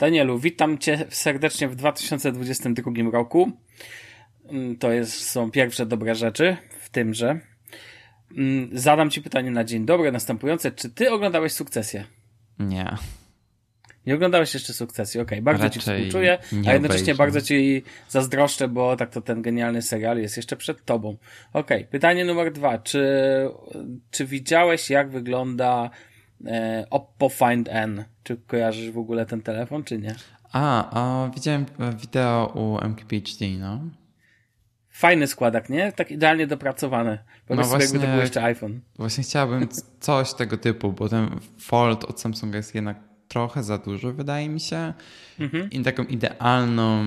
Danielu, witam Cię serdecznie w 2022 roku. Mm, to jest, są pierwsze dobre rzeczy w tymże. Mm, zadam Ci pytanie na dzień dobry, następujące. Czy Ty oglądałeś sukcesję? Nie. Nie oglądałeś jeszcze sukcesji, okej. Okay. Bardzo Raczej Ci współczuję, a jednocześnie obejrzę. bardzo Ci zazdroszczę, bo tak to ten genialny serial jest jeszcze przed Tobą. Okej, okay. pytanie numer dwa. Czy, czy widziałeś, jak wygląda Oppo Find N? Czy kojarzysz w ogóle ten telefon, czy nie? A, a widziałem wideo u MKBHD, no. Fajny składak, nie? Tak idealnie dopracowany. Pomyśl no sobie, jakby to był jeszcze iPhone. Właśnie chciałbym coś tego typu, bo ten Fold od Samsunga jest jednak trochę za dużo, wydaje mi się. Mhm. I taką idealną,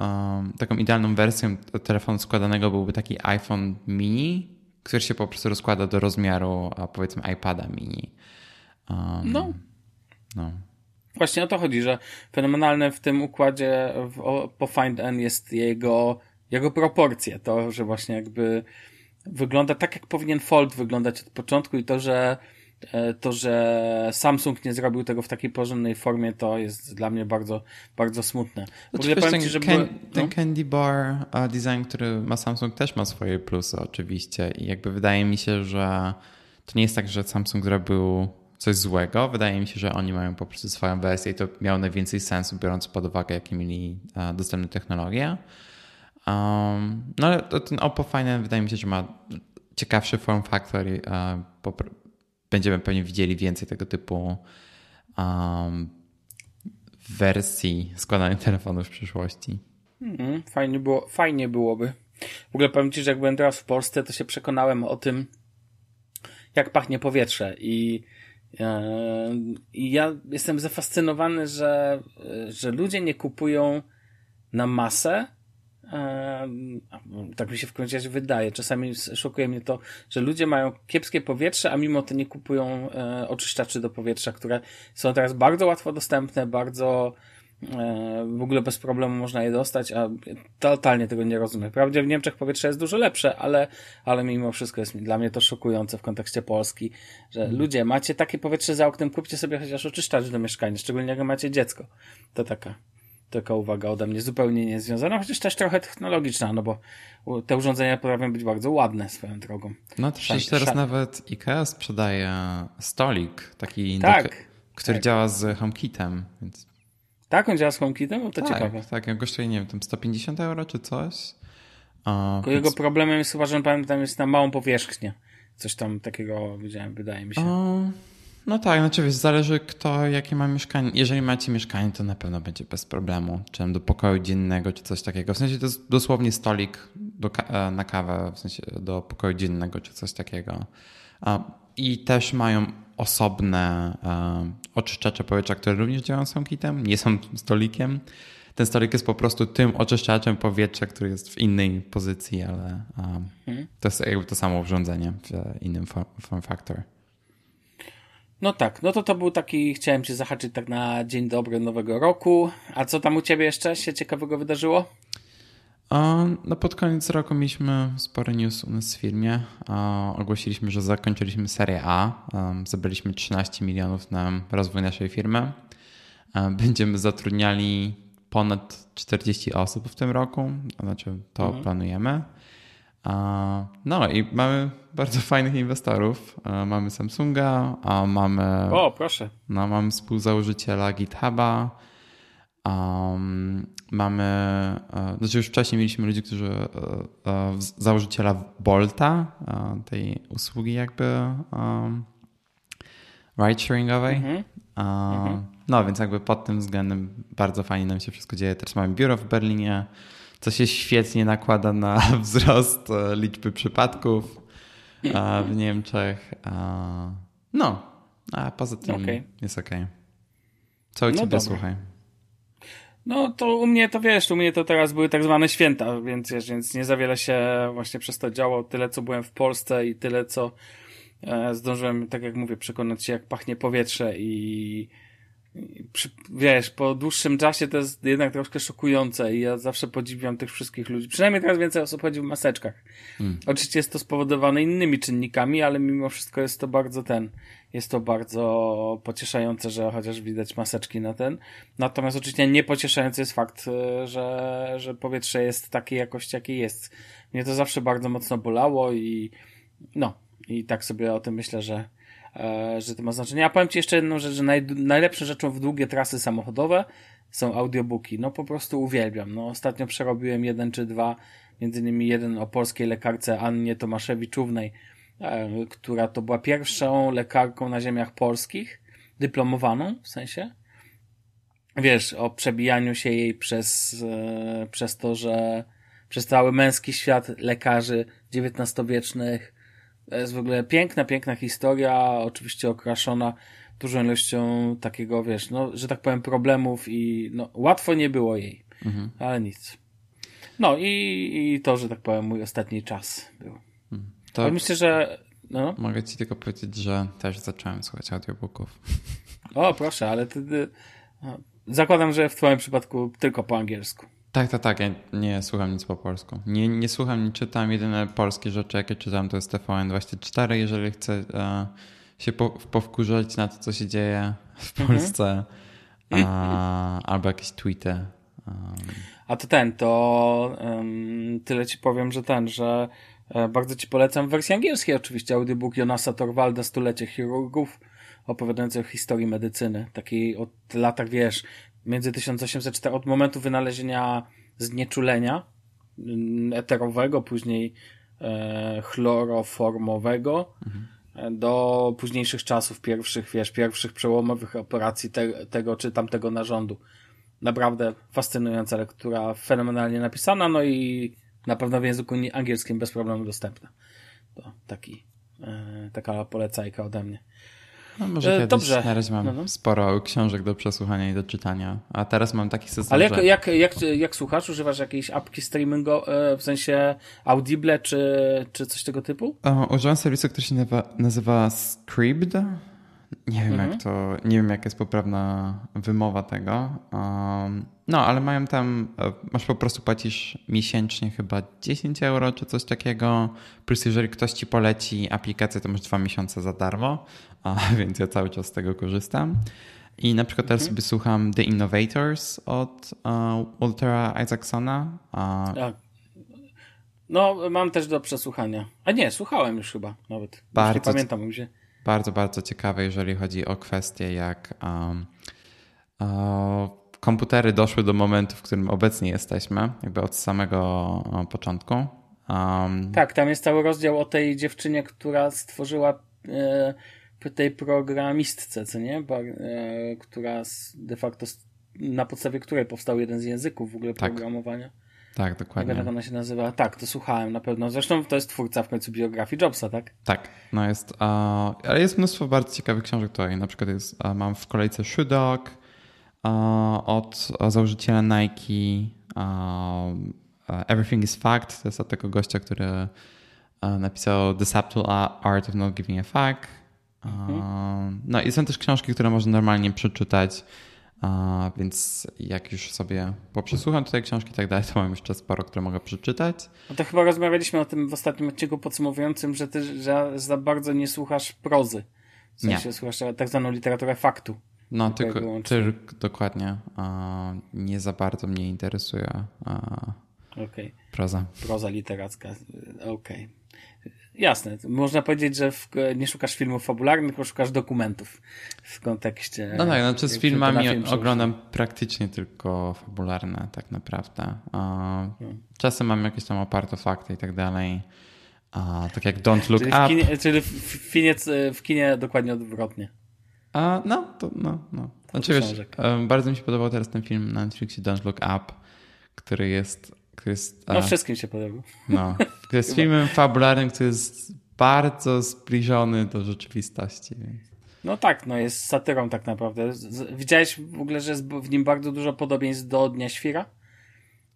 um, taką idealną wersją telefonu składanego byłby taki iPhone mini, który się po prostu rozkłada do rozmiaru, powiedzmy iPada mini. Um, no. no. Właśnie o to chodzi, że fenomenalne w tym układzie w, po Find N jest jego, jego proporcje. To, że właśnie jakby wygląda tak, jak powinien Fold wyglądać od początku i to, że E, to, że Samsung nie zrobił tego w takiej porządnej formie, to jest dla mnie bardzo, bardzo smutne. W ogóle powiem ten, ci, że can, były, no? ten Candy Bar design, który ma Samsung, też ma swoje plusy oczywiście i jakby wydaje mi się, że to nie jest tak, że Samsung zrobił coś złego. Wydaje mi się, że oni mają po prostu swoją wersję i to miało najwięcej sensu, biorąc pod uwagę, jakie mieli dostępne technologie. Um, no ale ten Oppo fajne, wydaje mi się, że ma ciekawszy form factor i uh, będziemy pewnie widzieli więcej tego typu um, wersji składanych telefonów w przyszłości. Mm, fajnie, było, fajnie byłoby. W ogóle powiem Ci, że jak byłem teraz w Polsce, to się przekonałem o tym, jak pachnie powietrze i e, i ja jestem zafascynowany, że, że ludzie nie kupują na masę, tak mi się w końcu wydaje. Czasami szokuje mnie to, że ludzie mają kiepskie powietrze, a mimo to nie kupują e, oczyszczaczy do powietrza, które są teraz bardzo łatwo dostępne, bardzo w ogóle bez problemu można je dostać, a totalnie tego nie rozumiem. Wprawdzie w Niemczech powietrze jest dużo lepsze, ale, ale mimo wszystko jest dla mnie to szokujące w kontekście Polski, że mm. ludzie, macie takie powietrze za oknem, kupcie sobie chociaż oczyszczacz do mieszkania, szczególnie jak macie dziecko. To taka Taka uwaga ode mnie, zupełnie niezwiązana, chociaż też trochę technologiczna, no bo te urządzenia potrafią być bardzo ładne swoją drogą. No przecież teraz nawet IKEA sprzedaje stolik, taki, tak, który tak. działa z HomeKitem, więc... Tak, on działa z HomeKitem? No to tak, ciekawe. Tak, jak kosztuje, nie wiem, tam 150 euro czy coś. A, Jego więc... problemem jest chyba, że on tam jest na małą powierzchnię. Coś tam takiego widziałem, wydaje mi się. No tak, znaczy wiesz, zależy kto, jakie ma mieszkanie. Jeżeli macie mieszkanie, to na pewno będzie bez problemu. Czy do pokoju dziennego, czy coś takiego. W sensie to jest dosłownie stolik do, e, na kawę, w sensie do pokoju dziennego, czy coś takiego. I też mają osobne e, oczyszczacze powietrza, które również działają z HomeKitem, nie są stolikiem. Ten stolik jest po prostu tym oczyszczaczem powietrza, który jest w innej pozycji, ale hmm. to jest jakby to samo urządzenie w innym form factor. No tak, no to to był taki, chciałem cię zahaczyć tak na dzień dobry nowego roku. A co tam u ciebie jeszcze się ciekawego wydarzyło? No pod koniec roku mieliśmy spory news u nas w firmie. Ogłosiliśmy, że zakończyliśmy serię A. Zebraliśmy 13 milionów na rozwój naszej firmy. Będziemy zatrudniali ponad 40 osób w tym roku, znaczy to mhm. planujemy. No i mamy bardzo fajnych inwestorów. Mamy Samsunga, mamy. O, proszę. No, mamy współzałożyciela GitHuba. Um, mamy, e, znaczy już wcześniej mieliśmy ludzi, którzy, e, e, założyciela Bolta, tej usługi jakby um, ride sharingowej. Mhm. Mhm. No więc jakby pod tym względem bardzo fajnie nam się wszystko dzieje. Teraz mamy biuro w Berlinie co się świetnie nakłada na wzrost liczby przypadków w Niemczech. No, a poza tym okay. jest ok. Co u no ciebie, dobra. słuchaj? No to u mnie to wiesz, u mnie to teraz były tak zwane święta, więc, więc nie za wiele się właśnie przez to działo. Tyle co byłem w Polsce i tyle co e, zdążyłem, tak jak mówię, przekonać się jak pachnie powietrze i wiesz, po dłuższym czasie to jest jednak troszkę szokujące i ja zawsze podziwiam tych wszystkich ludzi. Przynajmniej teraz więcej osób chodzi w maseczkach. Hmm. Oczywiście jest to spowodowane innymi czynnikami, ale mimo wszystko jest to bardzo ten. jest to bardzo pocieszające, że chociaż widać maseczki na ten. Natomiast oczywiście niepocieszający jest fakt, e, że, że powietrze jest takiej jakości, jakiej jest. Mnie to zawsze bardzo mocno bolało i no, i tak sobie o tym myślę, że, że to ma znaczenie. A powiem Ci jeszcze jedną rzecz, że naj, najlepszą rzeczą w długie trasy samochodowe są audiobooki. No po prostu uwielbiam. No ostatnio przerobiłem jeden czy dwa, między innymi jeden o polskiej lekarce Annie Tomaszewiczównej, e, która to była pierwszą lekarką na ziemiach polskich, dyplomowaną w sensie. Wiesz, o przebijaniu się jej przez, e, przez to, że przez cały męski świat lekarzy XIX-wiecznych. To jest w ogóle piękna, piękna historia, oczywiście okraszona dużą ilością takiego, wiesz, no, że tak powiem, problemów i no, łatwo nie było jej, mhm. ale nic. No i, i to, że tak powiem, mój ostatni czas był. Mhm. To ale myślę, że. No. Mogę ci tylko powiedzieć, że też zacząłem słuchać audiobooków. O, proszę, ale ty, ty, no, zakładam, że w Twoim przypadku tylko po angielsku. Tak, tak, tak. Ja nie słucham nic po polsku. Nie, nie słucham, nie czytam. Jedyne polskie rzeczy, jakie czytam, to jest TVN24, jeżeli chcę e, się po, powkurzać na to, co się dzieje w mhm. Polsce. A, albo jakieś tweety. Um. A to ten, to um, tyle ci powiem, że ten, że e, bardzo ci polecam w wersji angielskiej oczywiście audiobook Jonasa Torvalda Stulecie chirurgów opowiadający o historii medycyny. Takiej od latach, wiesz, między 1804, od momentu wynalezienia znieczulenia mm, eterowego, później e, chloroformowego, mhm. do późniejszych czasów, pierwszych, wiesz, pierwszych przełomowych operacji te, tego czy tamtego narządu. Naprawdę fascynująca lektura, fenomenalnie napisana, no i na pewno w języku angielskim bez problemu dostępna. To taki, e, taka polecajka ode mnie. No może e, Dobrze. Na razie mam no, no. sporo książek do przesłuchania i do czytania, a teraz mam taki system, Ale jak, że... jak, jak, jak słuchasz? Używasz jakiejś apki streamingu, e, w sensie Audible czy, czy coś tego typu? O, używam serwisu, który się nazywa, nazywa Scribd. Nie wiem, mhm. jak to, nie wiem, jaka jest poprawna wymowa tego. Um, no, ale mają tam, e, masz po prostu płacisz miesięcznie chyba 10 euro czy coś takiego. Plus, jeżeli ktoś ci poleci aplikację, to masz dwa miesiące za darmo, a, więc ja cały czas z tego korzystam. I na przykład teraz mhm. sobie słucham The Innovators od uh, Waltera Isaacsona. Uh, tak. No, mam też do przesłuchania. A nie, słuchałem już chyba nawet. Bardzo, już nie pamiętam gdzie. Bardzo, bardzo ciekawe, jeżeli chodzi o kwestie jak um, komputery doszły do momentu, w którym obecnie jesteśmy, jakby od samego początku. Um, tak, tam jest cały rozdział o tej dziewczynie, która stworzyła e, tej programistce, co nie? Ba, e, która de facto na podstawie której powstał jeden z języków w ogóle tak. programowania. Tak, dokładnie. Jak ona się nazywa. Tak, to słuchałem na pewno. Zresztą to jest twórca w końcu biografii Jobsa, tak? Tak, no jest. ale jest mnóstwo bardzo ciekawych książek tutaj. Na przykład jest, mam w kolejce Shoe Dog, od założyciela Nike. Everything is Fact. To jest od tego gościa, który napisał The Subtle Art of Not Giving a Fuck. Mhm. No i są też książki, które można normalnie przeczytać. Więc jak już sobie poprzesłucham tutaj książki i tak dalej, to mam jeszcze sporo, które mogę przeczytać. No to chyba rozmawialiśmy o tym w ostatnim odcinku podsumowującym, że ty że za bardzo nie słuchasz prozy. W sensie nie. słuchasz tak zwaną literaturę faktu. No, tylko, tylko dokładnie. nie za bardzo mnie interesuje okay. proza. Proza literacka. Okej. Okay. Jasne. Można powiedzieć, że w, nie szukasz filmów fabularnych, tylko szukasz dokumentów w kontekście. No tak, znaczy z filmami film oglądam praktycznie tylko fabularne, tak naprawdę. Hmm. Czasem mam jakieś tam oparte fakty i tak dalej. tak jak Don't Look czyli Up. W kinie, czyli w kinie, w kinie dokładnie odwrotnie. A, no, to no, no. Znaczy, wiesz, bardzo mi się podobał teraz ten film na Netflixie Don't Look Up, który jest... Który jest no, wszystkim się podobał. No, który jest filmem fabularnym, który jest bardzo zbliżony do rzeczywistości. No tak, no jest satyrą tak naprawdę. Widziałeś w ogóle, że jest w nim bardzo dużo podobieństw do Dnia Świra?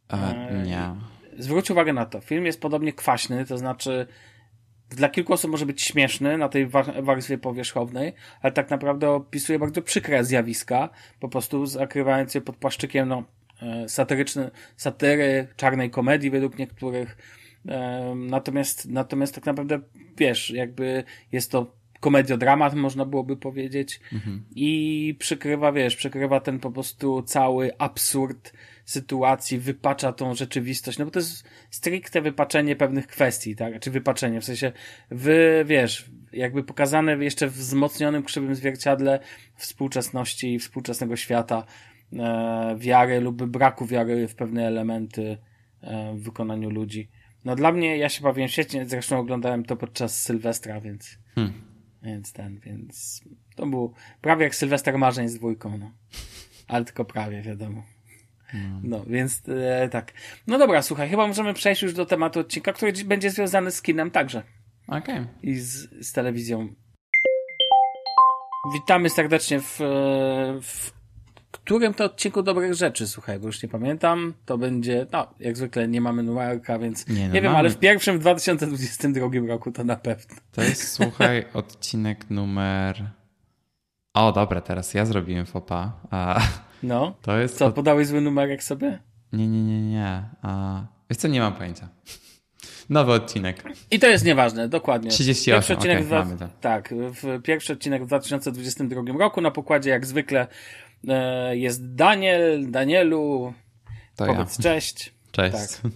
E, nie. Zwróć uwagę na to. Film jest podobnie kwaśny, to znaczy dla kilku osób może być śmieszny na tej warstwie powierzchownej, ale tak naprawdę opisuje bardzo przykre zjawiska, po prostu zakrywając je pod płaszczykiem no, satyryczne, satyry, czarnej komedii według niektórych. E, natomiast, natomiast tak naprawdę, wiesz, jakby jest to komediodramat, można byłoby powiedzieć. I przykrywa, wiesz, przykrywa ten po prostu cały absurd sytuacji, wypacza tą rzeczywistość, no bo to jest stricte wypaczenie pewnych kwestii, tak? Czy wypaczenie, w sensie wy, wiesz, jakby pokazane jeszcze w wzmocnionym krzywym zwierciadle współczesności i współczesnego świata e, wiary lub braku wiary w pewne elementy e, w wykonaniu ludzi. No dla mnie, ja się bawiłem świetnie, zresztą oglądałem to podczas Sylwestra, więc Hmm. więc ten, więc to był prawie jak Sylwester Marzeń z dwójką, no. Ale tylko prawie, wiadomo. No, więc e, tak. No dobra, słuchaj, chyba możemy przejść już do tematu odcinka, który dzi- będzie związany z kinem także Okej. i z, z telewizją. Witamy serdecznie w, e, w którym to odcinku dobrych rzeczy, słuchaj, bo już nie pamiętam. To będzie, no, jak zwykle nie mamy numerka, więc Nie, nie, no wiem, mamy. ale w pierwszym w 2022 roku to na pewno. To jest, słuchaj, odcinek numer... O, dobra, teraz ja zrobiłem fopa. A, No. to jest... Co, podałeś zły numerek sobie? Nie, nie, nie, nie. A, wiesz co, nie mam pojęcia. Nowy odcinek. I to jest nieważne, dokładnie. 38, Pierwszy odcinek dwa- mamy to. Tak, w pierwszy odcinek w 2022 roku. Na pokładzie, jak zwykle, jest Daniel, Danielu. To ja. Powiedz cześć. Cześć. Tak.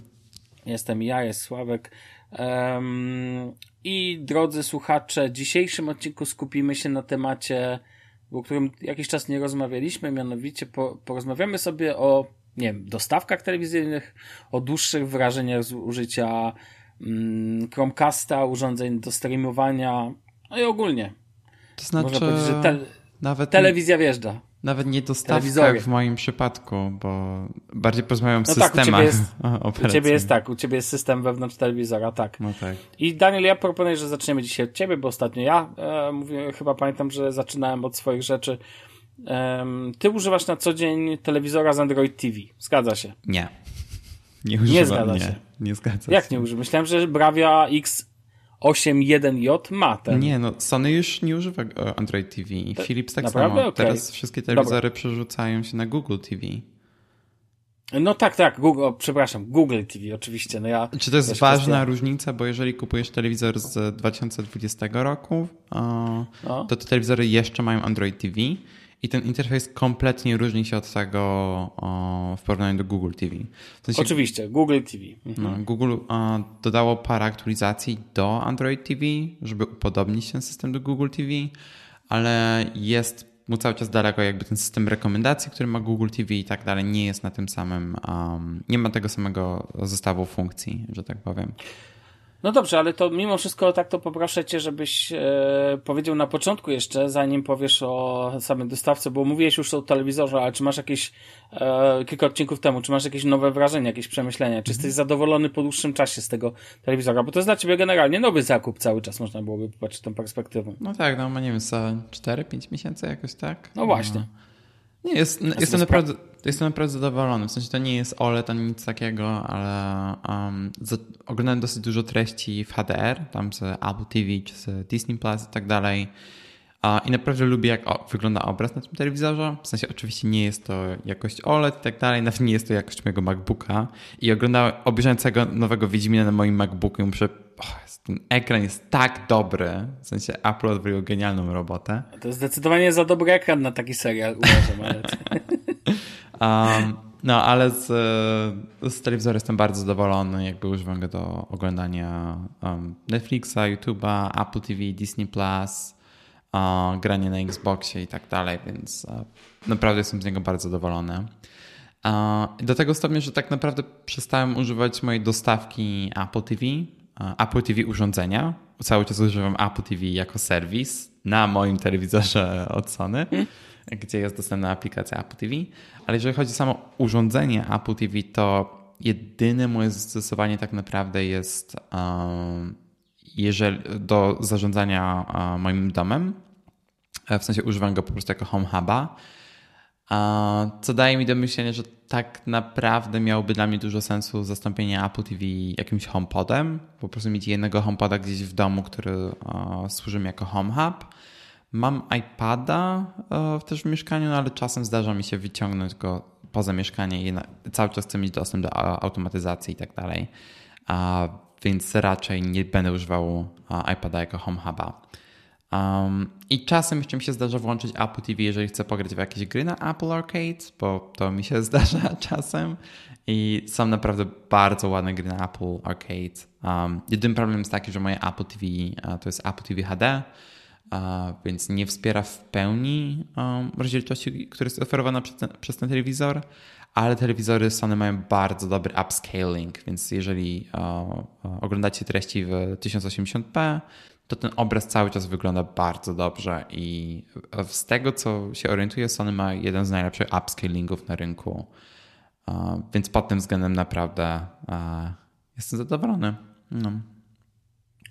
Jestem ja, jest Sławek. Em, I drodzy słuchacze, w dzisiejszym odcinku skupimy się na temacie, o którym jakiś czas nie rozmawialiśmy, mianowicie po, porozmawiamy sobie o, nie wiem, dostawkach telewizyjnych, o dłuższych wyrażeniach z użycia mm, Chromecasta, urządzeń do streamowania, no i ogólnie. To znaczy, Można powiedzieć, że tel, nawet, telewizja wjeżdża. Nawet nie dostawkach w moim przypadku, bo bardziej porozmawiam o No tak, u ciebie systemach jest- U ciebie jest tak, u ciebie jest system wewnątrz telewizora, tak. No tak. I Daniel, ja proponuję, że zaczniemy dzisiaj od ciebie, bo ostatnio ja e, mówię, chyba pamiętam, że zaczynałem od swoich rzeczy. Em, ty używasz na co dzień telewizora z Android TV. Zgadza się. Nie. Nie używam. zgadza nie, się. Nie zgadza Jak się. nie używasz? Myślałem, że Bravia X81J ma ten. Nie, no Sony już nie używa e, Android TV. I Philips tak naprawdę? samo. Okej. Teraz wszystkie telewizory przerzucają się na Google TV. No tak, tak, Google, o, przepraszam, Google TV oczywiście. No ja Czy to jest ważna kwestia- różnica, bo jeżeli kupujesz telewizor z 2020 roku, o, No. to te telewizory jeszcze mają Android TV i ten interfejs kompletnie różni się od tego o, w porównaniu do Google TV. W sensie, Oczywiście, Google TV. Mhm. no, Google o, dodało parę aktualizacji do Android TV, żeby upodobnić ten system do Google TV, ale jest mu cały czas daleko jakby ten system rekomendacji, który ma Google TV i tak dalej, nie jest na tym samym, um, nie ma tego samego zestawu funkcji, że tak powiem. No dobrze, ale to mimo wszystko tak to poproszę cię, żebyś e, powiedział na początku jeszcze, zanim powiesz o samym dostawcy, bo mówiłeś już o telewizorze, ale czy masz jakieś e, kilka odcinków temu, czy masz jakieś nowe wrażenia, jakieś przemyślenia, czy jesteś zadowolony po dłuższym czasie z tego telewizora, bo to jest dla ciebie generalnie nowy zakup cały czas, można byłoby popatrzeć tą perspektywą. No tak, no nie wiem, za 4-5 miesięcy jakoś tak. No właśnie. Nie, jest, jestem, spra- naprawdę, jestem naprawdę zadowolony. W sensie to nie jest OLED ani nic takiego, ale um, za, oglądałem dosyć dużo treści w HDR, tam z Apple TV czy z Disney Plus i tak dalej. I naprawdę lubię, jak o, wygląda obraz na tym telewizorze. W sensie oczywiście nie jest to jakość OLED i tak dalej, nawet nie jest to jakość mojego MacBooka. I oglądałem, obejrzałem całego nowego Wiedźmina na moim MacBooku i muszę, o, jest- ten ekran jest tak dobry. W sensie Apple odwalił genialną robotę. To jest zdecydowanie za dobry ekran na taki serial, uważam, ale... Um, no, ale z, z telewizora jestem bardzo zadowolony. Jakby używam go do oglądania um, Netflixa, YouTube'a, Apple TV, Disney Plus, uh, grania na Xboxie i tak dalej, więc uh, naprawdę jestem z niego bardzo zadowolony. Uh, do tego stopnia, że tak naprawdę przestałem używać mojej dostawki Apple TV, uh, Apple TV urządzenia. Cały czas używam Apple TV jako serwis na moim telewizorze od Sony, gdzie jest dostępna aplikacja Apple TV. Ale jeżeli chodzi o samo urządzenie Apple TV, to jedyne moje zastosowanie tak naprawdę jest um, jeżeli, do zarządzania uh, moim domem. E, W sensie używam go po prostu jako home huba. Co daje mi do myślenia, że tak naprawdę miałoby dla mnie dużo sensu zastąpienie Apple TV jakimś HomePodem. Po prostu mieć jednego HomePoda gdzieś w domu, który e, służy mi jako home hub. Mam iPada e, też w mieszkaniu, no ale czasem zdarza mi się wyciągnąć go poza mieszkanie i cały czas chcę mieć dostęp do automatyzacji i tak dalej. Więc raczej nie będę używał iPada jako home huba. Um, I czasem jeszcze mi się zdarza włączyć Apple TV, jeżeli chcę pograć w jakieś gry na Apple Arcade, bo to mi się zdarza czasem. I są naprawdę bardzo ładne gry na Apple Arcade. Um, jedyny problem jest taki, że moje Apple TV to jest Apple TV HD, więc nie wspiera w pełni um, rozdzielczości, która jest oferowana przez ten, przez ten telewizor, ale telewizory Sony mają bardzo dobry upscaling, więc jeżeli uh, oglądacie treści w 1080p, to ten obraz cały czas wygląda bardzo dobrze i z tego, co się orientuję, Sony ma jeden z najlepszych upscalingów na rynku. Więc pod tym względem naprawdę jestem zadowolony. No.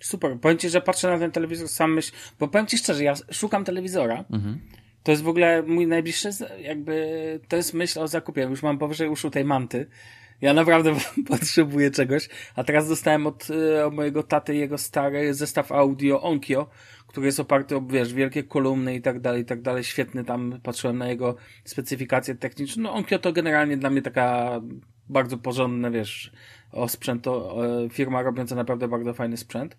Super. Powiem Ci, że patrzę na ten telewizor, sam myśl, bo powiem Ci szczerze, ja szukam telewizora. Mhm. To jest w ogóle mój najbliższy, jakby, to jest myśl o zakupie. Już mam powyżej uszu tej manty. Ja naprawdę potrzebuję czegoś. A teraz dostałem od, e, od mojego taty jego stary zestaw audio Onkyo, który jest oparty o, wiesz, wielkie kolumny i tak dalej, i tak dalej. Świetny tam, patrzyłem na jego specyfikację techniczną. No Onkyo to generalnie dla mnie taka bardzo porządna, wiesz, o sprzęt, to firma robiąca naprawdę bardzo fajny sprzęt.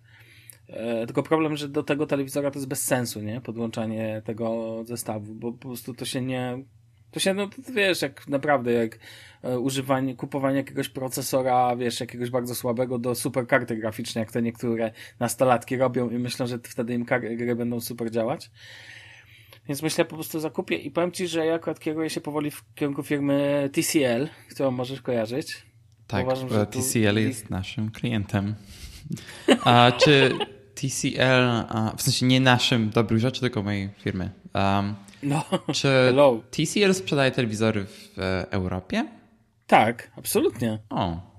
E, tylko problem, że do tego telewizora to jest bez sensu, nie? Podłączanie tego zestawu, bo po prostu to się nie, to się, no wiesz, jak naprawdę, jak e, używanie, kupowanie jakiegoś procesora, wiesz, jakiegoś bardzo słabego do super karty graficznej, jak to niektóre nastolatki robią i myślą, że wtedy im gry będą super działać. Więc myślę, po prostu zakupię i powiem Ci, że ja akurat kieruję się powoli w kierunku firmy TCL, którą możesz kojarzyć. Tak, Uważam, że TCL tu... jest naszym klientem. A czy TCL, w sensie nie naszym dobrych rzeczy, tylko mojej firmy. Um, no, czy hello. TCL sprzedaje telewizory w e, Europie? Tak, absolutnie. O.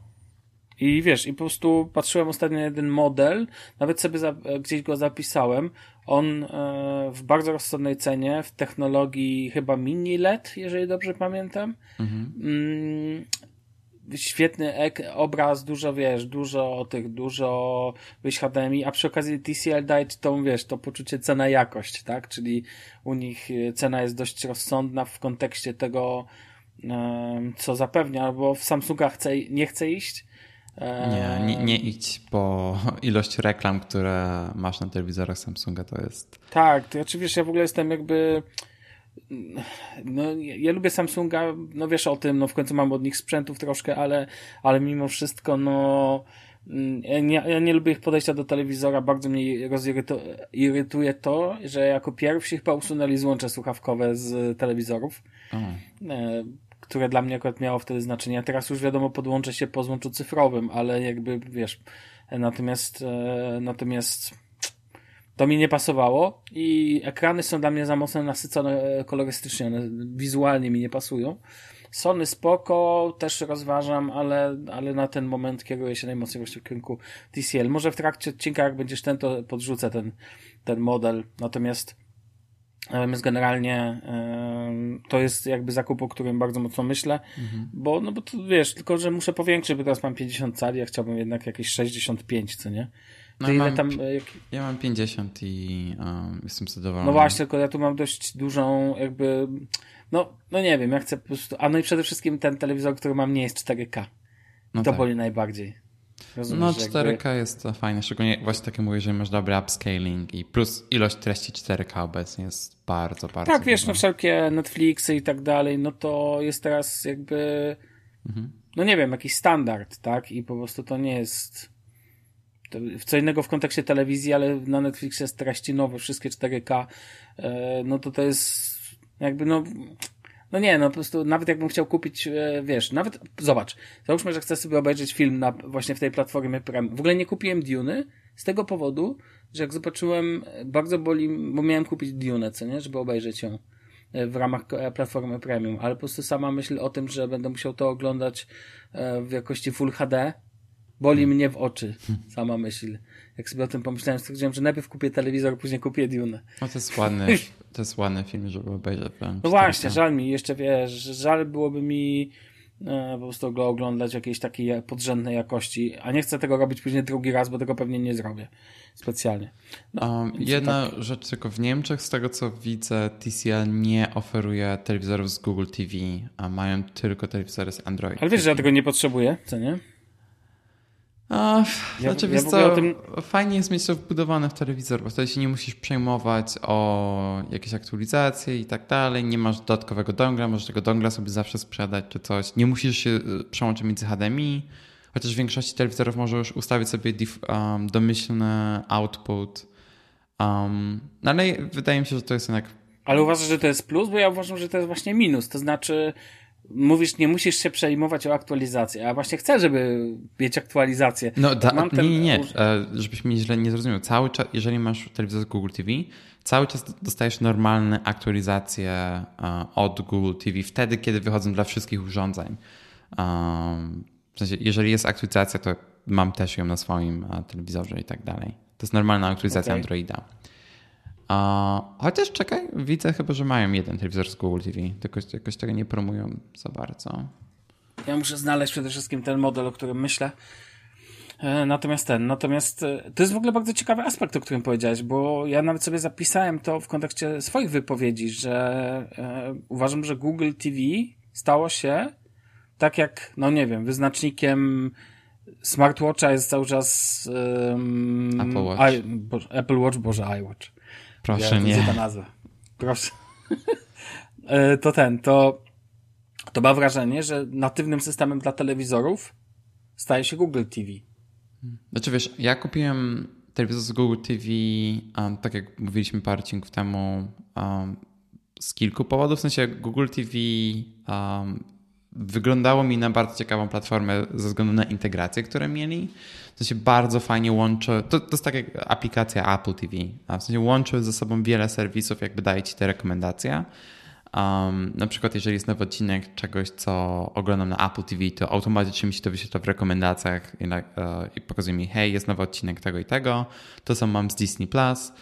I wiesz, i po prostu patrzyłem ostatnio na jeden model, nawet sobie za, gdzieś go zapisałem. On e, w bardzo rozsądnej cenie, w technologii chyba mini LED, jeżeli dobrze pamiętam. Mhm. Świetny ek, obraz, dużo wiesz, dużo tych, dużo wyjść HDMI, a przy okazji TCL daje tą, wiesz, to poczucie cena-jakość, tak? Czyli u nich e, cena jest dość rozsądna w kontekście tego, co zapewnia, bo w Samsunga chce, nie chce iść. Nie, nie, nie idź, bo ilość reklam, które masz na telewizorach Samsunga to jest... Tak, to oczywiście ja w ogóle jestem jakby no, ja lubię Samsunga, no wiesz o tym, no w końcu mam od nich sprzętów troszkę, ale, ale mimo wszystko, no mm, ja nie, ja nie lubię ich podejścia do telewizora, bardzo mnie irytuje to, że jako pierwsi chyba usunęli złącze słuchawkowe z telewizorów, oh. które dla mnie akurat miało wtedy znaczenie. Teraz już wiadomo, podłączę się po złączu cyfrowym, ale jakby, wiesz, natomiast, e, natomiast to mi nie pasowało i ekrany są dla mnie za mocno nasycone e, kolorystycznie, one wizualnie mi nie pasują. Sony spoko, też rozważam, ale, ale na ten moment kieruję się najmocniej właśnie w kierunku TCL. Może w trakcie odcinka, jak będziesz ten, to podrzucę ten, ten model. Natomiast Natomiast generalnie to jest jakby zakup, o którym bardzo mocno myślę, mhm. bo, no bo to wiesz, tylko że muszę powiększyć, bo teraz mam 50 cali, ja chciałbym jednak jakieś 65, co nie? No ja, mam, tam, e, jak... ja mam 50 i um, jestem zadowolony. No właśnie, tylko ja tu mam dość dużą jakby, no, no nie wiem, ja chcę po prostu, a no i przede wszystkim ten telewizor, który mam nie jest 4K. No to tak. boli najbardziej. Rozumiesz, no 4K jakby... jest fajne, szczególnie właśnie takie mówię, że masz dobry upscaling i plus ilość treści 4K obecnie jest bardzo, bardzo Tak, wiesz, no wszelkie Netflixy i tak dalej, no to jest teraz jakby mhm. no nie wiem, jakiś standard, tak? I po prostu to nie jest co innego w kontekście telewizji, ale na Netflixie jest treści nowe, wszystkie 4K, e, no to to jest jakby no no nie, no po prostu nawet jakbym chciał kupić, e, wiesz, nawet, zobacz, załóżmy, że chcę sobie obejrzeć film na, właśnie w tej platformie Prime. W ogóle nie kupiłem Dune z tego powodu, że jak zobaczyłem, bardzo boli, bo miałem kupić Dune, co nie, żeby obejrzeć ją e, w ramach platformy Premium, ale po prostu sama myśl o tym, że będę musiał to oglądać w jakości Full HD, Boli mnie w oczy sama myśl. Jak sobie o tym pomyślałem, stwierdziłem, że najpierw kupię telewizor, później kupię Dune. No to jest ładny, to jest ładny film, żeby obejrzeć. No właśnie, żal mi, jeszcze wiesz, żal byłoby mi e, po prostu go oglądać jakiejś takiej podrzędnej jakości, a nie chcę tego robić później drugi raz, bo tego pewnie nie zrobię specjalnie. No, um, jedna tak. rzecz tylko w Niemczech, z tego co widzę, TCL nie oferuje telewizorów z Google TV, a mają tylko telewizory z Android. Ale wiesz, że ja tego nie potrzebuję, co nie? A, znaczy, ja, co, tym... fajnie jest mieć to wbudowane w telewizor, bo wtedy się nie musisz przejmować o jakieś aktualizacje i tak dalej, nie masz dodatkowego dongla, możesz tego dongla sobie zawsze sprzedać czy coś, nie musisz się y, przełączyć między HDMI, chociaż w większości telewizorów możesz ustawić sobie um, domyślny output, um, no ale wydaje mi się, że to jest jednak... Ale uważasz, że to jest plus? Bo ja uważam, że to jest właśnie minus, to znaczy mówisz, nie musisz się przejmować o aktualizację, a właśnie chcę, żeby mieć aktualizację. No, da, Mam ten... nie, nie, e, żebyś mnie źle nie zrozumiał. Cały czas, jeżeli masz telewizor z Google TV, cały czas dostajesz normalne aktualizacje e, od Google TV wtedy, kiedy wychodzą dla wszystkich urządzeń. W sensie, jeżeli jest aktualizacja, to mam też ją na swoim e, telewizorze i tak dalej. To jest normalna aktualizacja okay. Androida. Chociaż czekaj, widzę chyba, że mają jeden telewizor z Google TV, tylko jakoś tego nie promują za bardzo. Ja muszę znaleźć przede wszystkim ten model, o którym myślę. E, natomiast ten, natomiast e, to jest w ogóle bardzo ciekawy aspekt, o którym powiedziałeś, bo ja nawet sobie zapisałem to w kontekście swoich wypowiedzi, że e, uważam, że Google TV stało się tak jak, no nie wiem, wyznacznikiem smartwatcha jest cały czas um, Apple Watch. I, Bo, Apple Watch, Boże, iWatch. Proszę ja, nie. ta nazwa. Proszę. E, to ten, to, to ma wrażenie, że natywnym systemem dla telewizorów staje się Google TV. Znaczy wiesz, ja kupiłem telewizor z Google TV, um, tak jak mówiliśmy parę odcinków temu, um, z kilku powodów. W sensie Google TV um, wyglądało mi na bardzo ciekawą platformę ze względu na integrację, które mieli. W sensie bardzo fajnie łączy, to, to jest tak jak aplikacja Apple TV, a w sensie łączy ze sobą wiele serwisów, jakby daje ci te rekomendacje. Um, na przykład, jeżeli jest nowy odcinek czegoś, co oglądam na Apple TV, to automatycznie mi się to wyświetla w rekomendacjach i, uh, i pokazuje mi, hej, jest nowy odcinek tego i tego. To co mam z Disney Plus.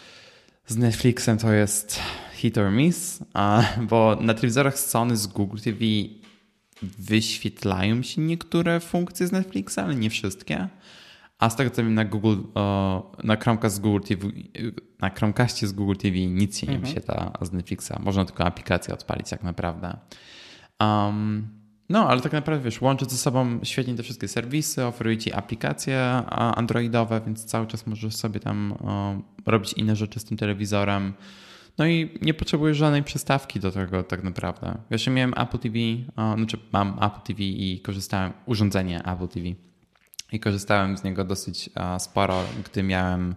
Z Netflixem to jest hit or miss, bo na telewizorach Sony z Google TV wyświetlają się niektóre funkcje z Netflixa, ale nie wszystkie. A z tego co wiem na Google, na Chromecast z Google TV, na Chromecastie z Google TV nic się nie mhm. wyświetla z Netflixa. Można tylko aplikację odpalić tak naprawdę. Um, no, ale tak naprawdę wiesz, łączy ze sobą świetnie te wszystkie serwisy, oferuje ci aplikacje androidowe, więc cały czas możesz sobie tam robić inne rzeczy z tym telewizorem. No i nie potrzebujesz żadnej przystawki do tego tak naprawdę. Jeszcze miałem Apple TV, znaczy mam Apple TV i korzystałem, urządzenie Apple TV i korzystałem z niego dosyć sporo, gdy miałem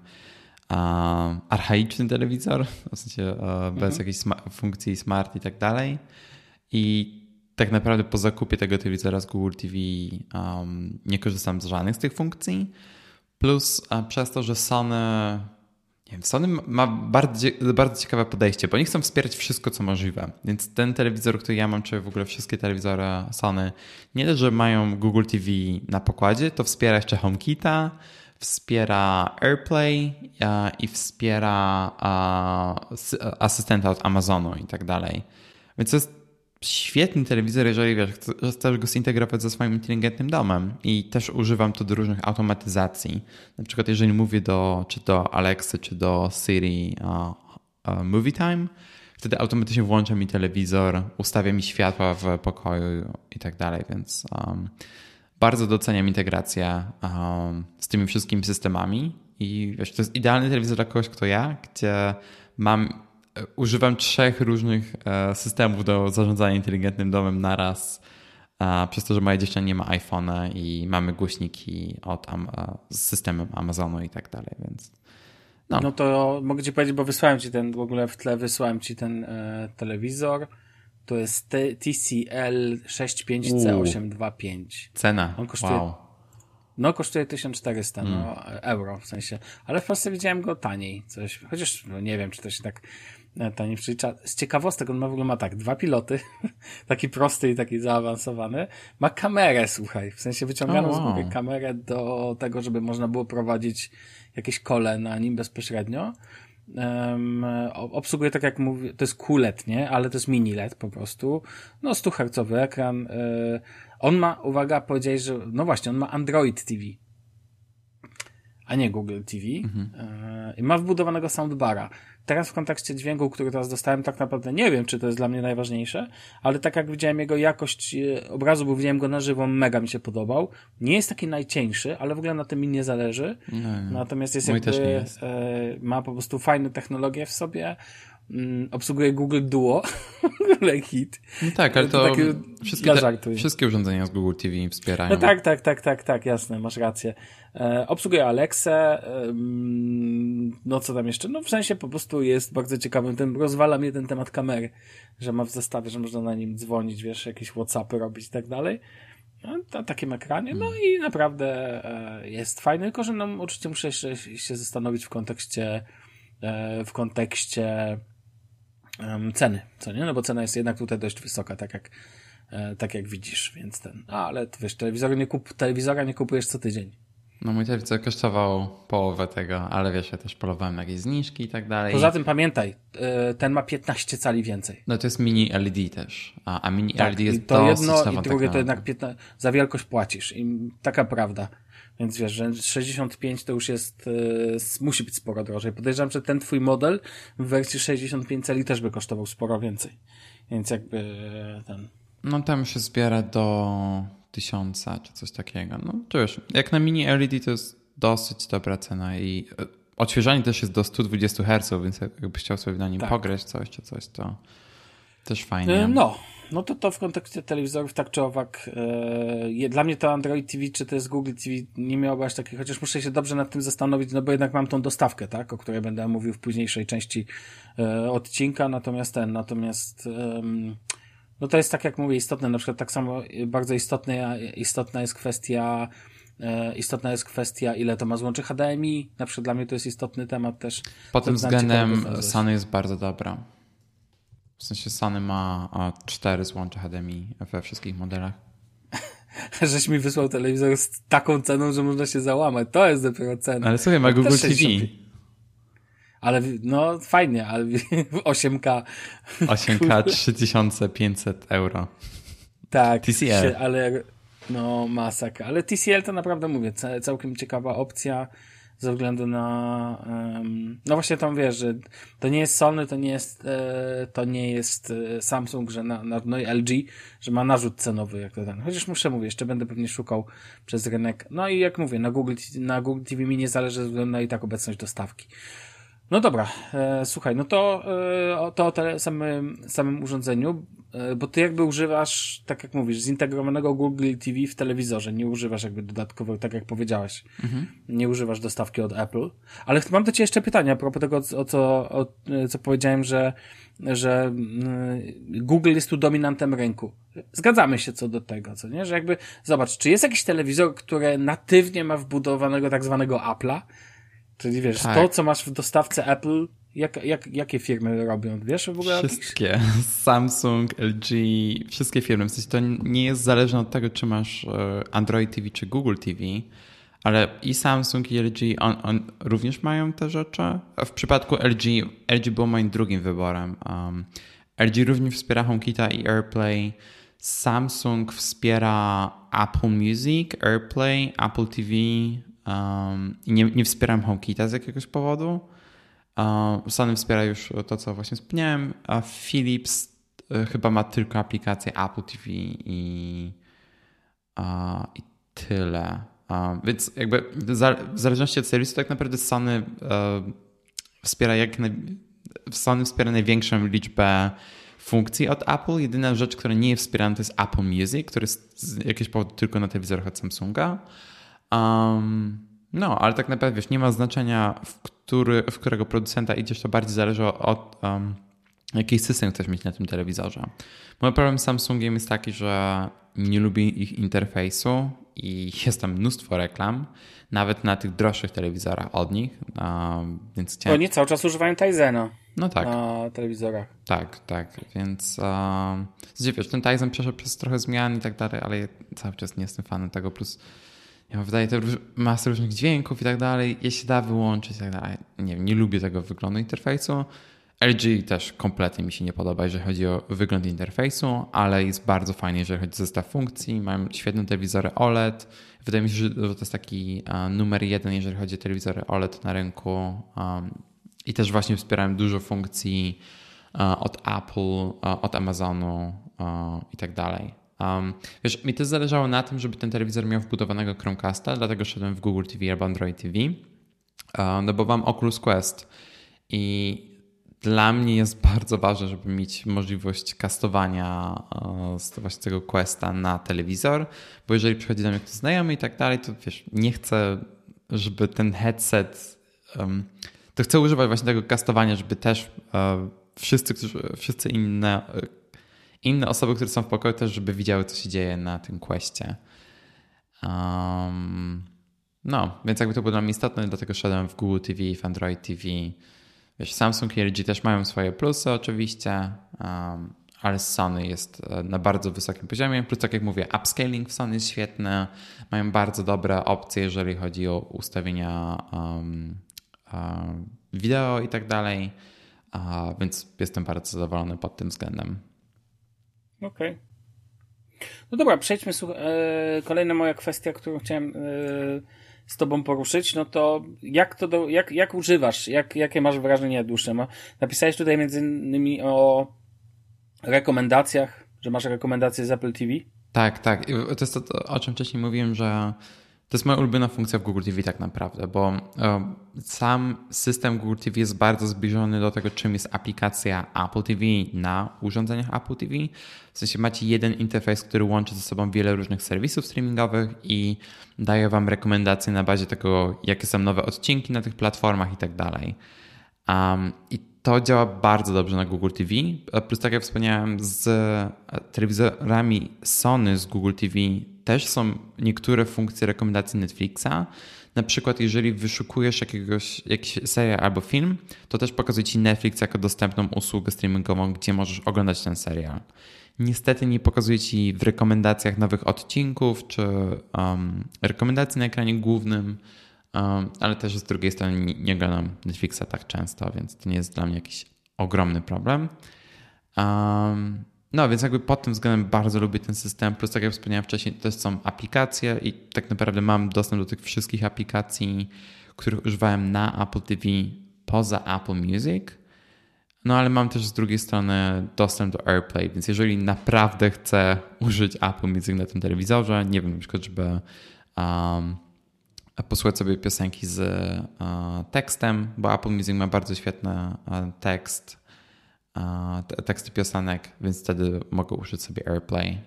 archaiczny telewizor, w sensie bez mhm. jakiejś funkcji smart i tak dalej. I tak naprawdę po zakupie tego telewizora z Google TV um, nie korzystam z żadnych z tych funkcji. Plus przez to, że Sony Sony ma bardzo, bardzo ciekawe podejście, bo oni chcą wspierać wszystko, co możliwe. Więc ten telewizor, który ja mam, czy w ogóle wszystkie telewizory Sony, nie dość, że mają Google TV na pokładzie, to wspiera jeszcze HomeKita, wspiera AirPlay i wspiera asystenta od Amazonu i tak dalej. Więc to jest świetny telewizor, jeżeli wiesz, chcesz go zintegrować ze swoim inteligentnym domem i też używam to do różnych automatyzacji. Na przykład jeżeli mówię do, czy do Alexy, czy do Siri uh, uh, Movie Time, wtedy automatycznie włącza mi telewizor, ustawia mi światła w pokoju i tak dalej, więc um, bardzo doceniam integrację um, z tymi wszystkimi systemami i wiesz, to jest idealny telewizor dla kogoś, kto ja, gdzie mam używam trzech różnych e, systemów do zarządzania inteligentnym domem naraz. Przez to, że moja dziewczyna nie ma iPhone'a i mamy głośniki od z systemem Amazonu i tak dalej, więc. No. no to mogę ci powiedzieć, bo wysłałem ci ten, w ogóle w tle wysłałem ci ten e, telewizor. To jest TCL 65C825. Cena. On kosztuje, wow. No, kosztuje 1400 mm. no, euro w sensie. Ale w Polsce widziałem go taniej. Coś, chociaż no, nie wiem, czy to się tak E, taniej przlicza. Z ciekawostek on ma w ogóle ma tak, dwa piloty, taki prosty i taki zaawansowany. Ma kamerę, słuchaj, w sensie wyciąganą oh, wow. z góry kamerę do tego, żeby można było prowadzić jakieś kole na nim bezpośrednio. Um, obsługuje tak jak mówię, to jest QLED, nie? Ale to jest mini LED po prostu. No 100 Hz ekran. on ma, uwaga, powiedziałeś, że no właśnie, on ma Android TV. A nie Google TV. Mhm. I ma wbudowanego soundbara. Teraz w kontekście dźwięku, który teraz dostałem, tak naprawdę nie wiem, czy to jest dla mnie najważniejsze, ale tak jak widziałem jego jakość e, obrazu, bo widziałem go na żywo, mega mi się podobał. Nie jest taki najcieńszy, ale w ogóle na tym mi nie zależy. Nie, nie. Natomiast jest Mój jakby, jest. E, ma po prostu fajne technologie w sobie, mm, obsługuje Google Duo, Google hit. No tak, ale to, to wszystkie, te, wszystkie urządzenia z Google TV wspierają. No tak, tak, tak, tak, tak, jasne, masz rację. E, obsługuje Alexę, no co tam jeszcze, no w sensie po prostu jest bardzo ciekawym, tym rozwala mnie ten temat kamery, że ma w zestawie, że można na nim dzwonić, wiesz, jakieś Whatsappy robić i tak dalej. No, na takim ekranie, no i naprawdę e, jest fajny, tylko że no oczywiście muszę jeszcze się zastanowić w kontekście e, w kontekście ceny, co nie? No bo cena jest jednak tutaj dość wysoka, tak jak, tak jak widzisz, więc ten, a, ale wiesz, nie, kup, telewizora nie kupujesz co tydzień. No mój telewizor kosztował połowę tego, ale wiesz, ja też polowałem na jakieś zniżki i tak dalej. Poza tym pamiętaj, e, ten ma 15 cali więcej. No to jest mini LED też, a, a mini tak, LED jest to jedno i drugie to jednak 15, za wielkość płacisz i taka prawda. Więc wiesz, że 65 to już jest, y, musi być sporo drożej. Podejrzewam, że ten twój model w wersji 65 cali też by kosztował sporo więcej. Więc jakby y, ten... No tam się zbiera do tysiąca czy coś takiego. No to już, jak na mini LED to jest dosyć dobra cena i y, odświeżanie też jest do 120 Hz, więc jakbyś chciał sobie na nim tak. pograć coś czy coś, to też fajnie. No, no to to w kontekście telewizorów tak czy owak, e, dla mnie to Android TV czy to jest Google TV nie miałoby aż takiej, chociaż muszę się dobrze nad tym zastanowić, no bo jednak mam tą dostawkę, tak, o której będę mówił w późniejszej części e, odcinka, natomiast ten, natomiast no to jest tak jak mówię istotne, na przykład tak samo bardzo istotne, istotna jest kwestia e, istotna jest kwestia, ile to ma złączy HDMI. Na przykład dla mnie to jest istotny temat też. Pod tym względem Sony jest bardzo dobra. W sensie Sony ma cztery złącza HDMI we wszystkich modelach. Żeś mi wysłał telewizor z taką ceną, że można się załamać. To jest dopiero cena. Ale sobie ma Google TV. Ale no fajnie, ale 8K. 8K 3500 euro. Tak. TCL. Ale no masakra. Ale TCL to naprawdę mówię, całkiem ciekawa opcja ze względu na um, no właśnie tam wiesz, że to nie jest Sony, to nie jest e, to nie jest e, Samsung, że na, na, no i LG, że ma narzut cenowy jak to ten. Chociaż muszę mówić, jeszcze będę pewnie szukał przez rynek. No i jak mówię, na Google, na Google TV mi nie zależy ze względu na i tak obecność dostawki. No dobra, e, słuchaj, no to, e, to o tele, samym, samym urządzeniu, e, bo ty jakby używasz, tak jak mówisz, zintegrowanego Google TV w telewizorze, nie używasz jakby dodatkowo, tak jak powiedziałeś, mhm. nie używasz dostawki od Apple, ale mam do ciebie jeszcze pytanie a propos tego, o co, o, co powiedziałem, że, że mm, Google jest tu dominantem rynku. Zgadzamy się co do tego, co nie? Że jakby, zobacz, czy jest jakiś telewizor, który natywnie ma wbudowanego tak zwanego Apple'a, Czyli wiesz, tak. to co masz w dostawce Apple, jak, jak, jakie firmy robią? Wiesz w ogóle? Wszystkie. Samsung, LG, wszystkie firmy. W sensie to nie jest zależne od tego, czy masz e, Android TV czy Google TV, ale i Samsung i LG on, on również mają te rzeczy. W przypadku LG, LG było moim drugim wyborem. Um, LG również wspiera HomeKita i AirPlay. Samsung wspiera Apple Music, AirPlay, Apple TV, I nie, nie wspieram HomeKita z jakiegoś powodu. Um, Sony wspiera już to, co właśnie wspomniałem, a Philips y, chyba ma tylko aplikację Apple TV i, i tyle. Um, więc jakby w zależności od serwisu tak naprawdę Sony uh, wspiera jak naj, Sony wspiera największą liczbę funkcji od Apple. Jedyna rzecz, która nie jest wspierana to jest Apple Music, który jest z jakiegoś powodu tylko na telewizorach od Samsunga. Um, no, ale tak naprawdę wiesz, nie ma znaczenia, w, który, w którego producenta idziesz, to bardziej zależy od um, jaki system chcesz mieć na tym telewizorze. Mój problem z Samsungiem jest taki, że nie lubię ich interfejsu i jest tam mnóstwo reklam, nawet na tych droższych telewizorach od nich, um, więc chciałem... Oni cały czas używają Tizena. No tak. Na telewizorach. Tak, tak, więc um, wiesz, ten Tizen przeszedł przez trochę zmian i tak dalej, ale ja cały czas nie jestem fanem tego, plus ja wydaje to masę różnych dźwięków i tak dalej, je się da wyłączyć i tak dalej. Nie nie lubię tego wyglądu interfejsu. LG też kompletnie mi się nie podoba, jeżeli chodzi o wygląd interfejsu, ale jest bardzo fajny, jeżeli chodzi o zestaw funkcji. Mają świetne telewizory OLED. Wydaje mi się, że to jest taki numer jeden, jeżeli chodzi o telewizory OLED na rynku. I też właśnie wspierałem dużo funkcji od Apple, od Amazonu i tak dalej. Wiesz, mi też zależało na tym, żeby ten telewizor miał wbudowanego Chromecasta, dlatego szedłem w Google TV albo Android TV, no bo mam Oculus Quest. I dla mnie jest bardzo ważne, żeby mieć możliwość kastowania e, z właśnie tego Questa na telewizor, bo jeżeli przychodzi do mnie ktoś znajomy i tak dalej, to wiesz, nie chcę, żeby ten headset, to chcę używać właśnie tego kastowania, żeby też e, wszyscy, którzy, wszyscy inne, e, inne osoby, które są w pokoju też, żeby widziały, co się dzieje na tym Questie. Um, no, więc jakby to było dla mnie istotne, dlatego szedłem w Google TV, w Android TV, Wiesz, Samsung i LG też mają swoje plusy oczywiście, um, ale Sony jest e, na bardzo wysokim poziomie. Plus, tak jak mówię, upscaling w Sony jest świetny. Mają bardzo dobre opcje, jeżeli chodzi o ustawienia um, um, wideo i tak dalej. Uh, więc jestem bardzo zadowolony pod tym względem. Okej. Okay. No dobra, przejdźmy. E, kolejna moja kwestia, którą chciałem e, z tobą poruszyć, no to jak to do, jak, jak używasz, jak, jakie masz wrażenie dłuższe? Napisałeś tutaj między innymi o rekomendacjach, że masz rekomendacje z Apple TV? Tak, tak. To jest to, o czym wcześniej mówiłem, że to jest moja ulubiona funkcja w Google TV tak naprawdę, bo e, sam system Google TV jest bardzo zbliżony do tego, czym jest aplikacja Apple TV na urządzeniach Apple TV. W sensie macie jeden interfejs, który łączy ze sobą wiele różnych serwisów streamingowych i daje wam rekomendacje na bazie tego, jakie są nowe odcinki na tych platformach i tak dalej. I to działa bardzo dobrze na Google TV. Plus, tak jak wspomniałem, z telewizorami Sony z Google TV też są niektóre funkcje rekomendacji Netflixa. Na przykład, jeżeli wyszukujesz jakiegoś, jakiś serial albo film, to też pokazuje ci Netflix jako dostępną usługę streamingową, gdzie możesz oglądać ten serial. Niestety nie pokazuje ci w rekomendacjach nowych odcinków czy um, rekomendacji na ekranie głównym, um, ale też z drugiej strony nie, nie oglądam Netflixa tak często, więc to nie jest dla mnie jakiś ogromny problem. Um, no, więc jakby pod tym względem bardzo lubię ten system. Plus, tak jak wspomniałem wcześniej, to są aplikacje i tak naprawdę mam dostęp do tych wszystkich aplikacji, których używałem na Apple TV poza Apple Music. No, ale mam też z drugiej strony dostęp do AirPlay, więc jeżeli naprawdę chcę użyć Apple Music na tym telewizorze, nie wiem, na przykład, żeby um, posłuchać sobie piosenki z tekstem, bo Apple Music ma bardzo świetny tekst teksty piosenek, więc wtedy mogę użyć sobie AirPlay.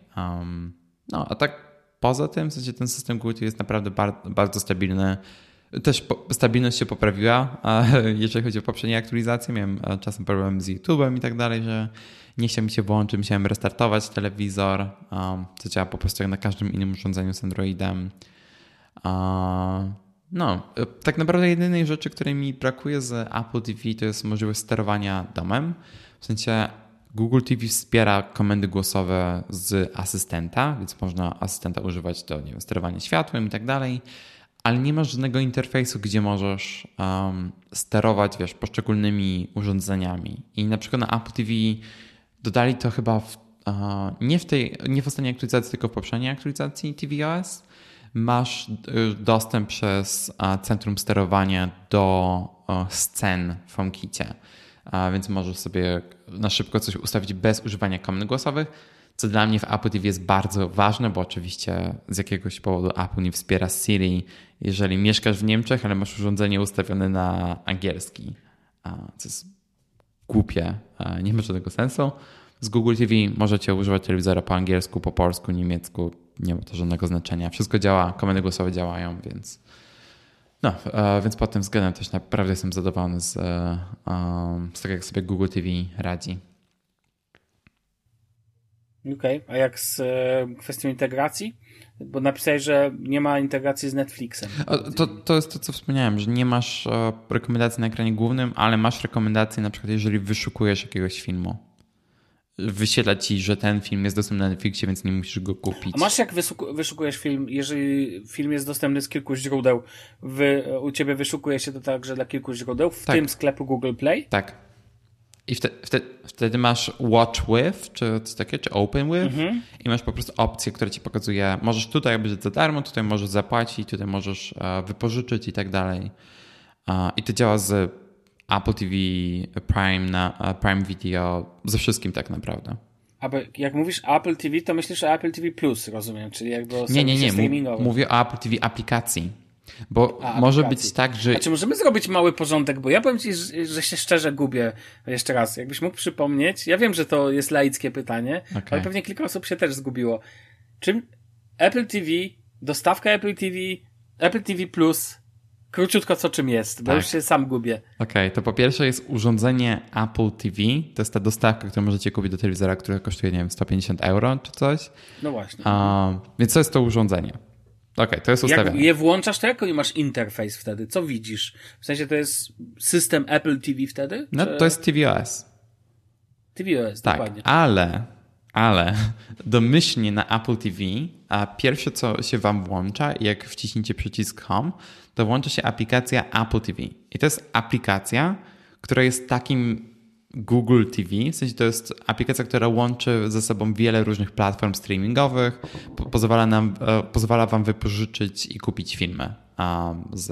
No, a tak poza tym, w sensie ten system Google jest naprawdę bardzo, stabilny. Też stabilność się poprawiła, jeżeli chodzi o poprzednie aktualizacje. Miałem czasem problem z YouTube'em i tak dalej, że nie chciał mi się włączyć, musiałem restartować telewizor, co działa po prostu jak na każdym innym urządzeniu z Androidem. No, e, tak naprawdę jedynej rzeczy, której mi brakuje z Apple TV to jest możliwość sterowania domem. W sensie Google TV wspiera komendy głosowe z asystenta, więc można asystenta używać do nie wiem, sterowania światłem i tak dalej, ale nie masz żadnego interfejsu, gdzie możesz um, sterować wiesz, poszczególnymi urządzeniami. I na przykład na Apple TV dodali to chyba w, uh, nie, w tej, nie w ostatniej aktualizacji, tylko w poprzedniej aktualizacji tvOS. Masz y, dostęp przez centrum sterowania do scen w HomeKicie a więc możesz sobie na szybko coś ustawić bez używania komend głosowych, co dla mnie w Apple TV jest bardzo ważne, bo oczywiście z jakiegoś powodu Apple nie wspiera Siri, jeżeli mieszkasz w Niemczech, ale masz urządzenie ustawione na angielski, co jest głupie, nie ma żadnego sensu. Z Google TV możecie używać telewizora po angielsku, po polsku, niemiecku, nie ma to żadnego znaczenia. Wszystko działa, komendy głosowe działają, więc no, e, więc pod tym względem też naprawdę jestem zadowolony z, e, z tego, jak sobie Google TV radzi. Okej, okay. a jak z e, kwestią integracji? Bo napisałeś, że nie ma integracji z Netflixem. To, to jest to, co wspomniałem, że nie masz rekomendacji na ekranie głównym, ale masz rekomendacje na przykład, jeżeli wyszukujesz jakiegoś filmu wyświetla ci, że ten film jest dostępny na Netflixie, więc nie musisz go kupić. A masz jak wyszukujesz film, jeżeli film jest dostępny z kilku źródeł, wy, u ciebie wyszukuje się to także dla kilku źródeł, w tak. tym sklepu Google Play? Tak. I wtedy, wtedy, wtedy masz watch with, czy coś takiego, czy open with mhm. i masz po prostu opcję, która ci pokazuje, możesz tutaj obejrzeć za darmo, tutaj możesz zapłacić, tutaj możesz e, wypożyczyć i tak dalej. I to działa z Apple TV, Prime, na, Prime Video, ze wszystkim tak naprawdę. A jak mówisz Apple TV, to myślisz o Apple TV Plus, rozumiem, czyli jakby o Nie, nie, nie, mówię o Apple TV aplikacji. Bo A, może aplikacji. być tak, że. A czy możemy zrobić mały porządek? Bo ja powiem ci, że, że się szczerze gubię. Jeszcze raz, jakbyś mógł przypomnieć. Ja wiem, że to jest laickie pytanie, okay. ale pewnie kilka osób się też zgubiło. Czym Apple TV, dostawka Apple TV, Apple TV Plus Króciutko co czym jest, bo tak. już się sam gubię. Okej, okay, to po pierwsze jest urządzenie Apple TV. To jest ta dostawka, którą możecie kupić do telewizora, która kosztuje, nie wiem, 150 euro czy coś. No właśnie. więc co jest to urządzenie? Okej, okay, to jest ustawione. Jak je włączasz, to jaki masz interfejs wtedy? Co widzisz? W sensie to jest system Apple TV wtedy? No, to jest TVOS. TVOS, tak, dokładnie. ale ale domyślnie na Apple TV, a pierwsze co się wam włącza, jak wciśniecie przycisk Home, to włącza się aplikacja Apple TV. I to jest aplikacja, która jest takim Google TV, w sensie to jest aplikacja, która łączy ze sobą wiele różnych platform streamingowych, pozwala, nam, e, pozwala wam wypożyczyć i kupić filmy um, z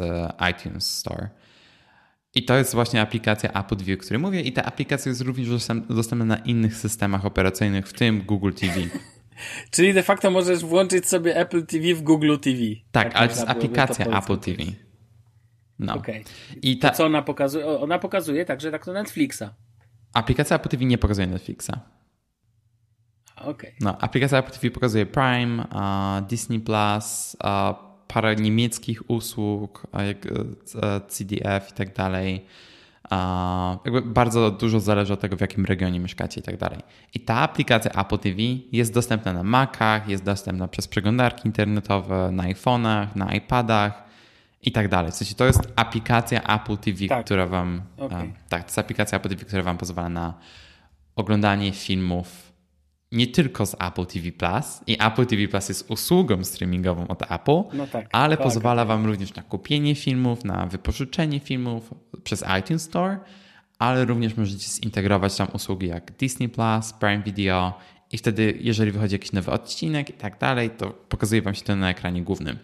iTunes Store. I to jest właśnie aplikacja Apple TV, o której mówię i ta aplikacja jest również dostępna na innych systemach operacyjnych, w tym Google TV. Czyli de facto możesz włączyć sobie Apple TV w Google TV. Tak, tak ale to jest aplikacja to Apple TV. No. Okay. I ta... co ona pokazuje? Ona pokazuje także tak to Netflixa. Aplikacja Apple TV nie pokazuje Netflixa. Okej. Okay. No, aplikacja Apple TV pokazuje Prime, uh, Disney Plus, uh, parę niemieckich usług, jak e, CDF i tak dalej. Jakby bardzo dużo zależy od tego, w jakim regionie mieszkacie i tak dalej. I ta aplikacja Apple TV jest dostępna na Macach, jest dostępna przez przeglądarki internetowe, na iPhone'ach, na iPadach i tak dalej. W sensie to jest aplikacja Apple TV, tak. która wam. Okay. Tak, to jest aplikacja Apple TV, która wam pozwala na oglądanie filmów nie tylko z Apple TV Plus i Apple TV Plus jest usługą streamingową od Apple, no tak, ale tak, pozwala. Wam również na kupienie filmów, na wypożyczenie filmów przez iTunes Store, ale również możecie zintegrować tam usługi jak Disney Plus, Prime Video i wtedy, jeżeli wychodzi jakiś nowy odcinek i tak dalej, to pokazuje Wam się to na ekranie głównym.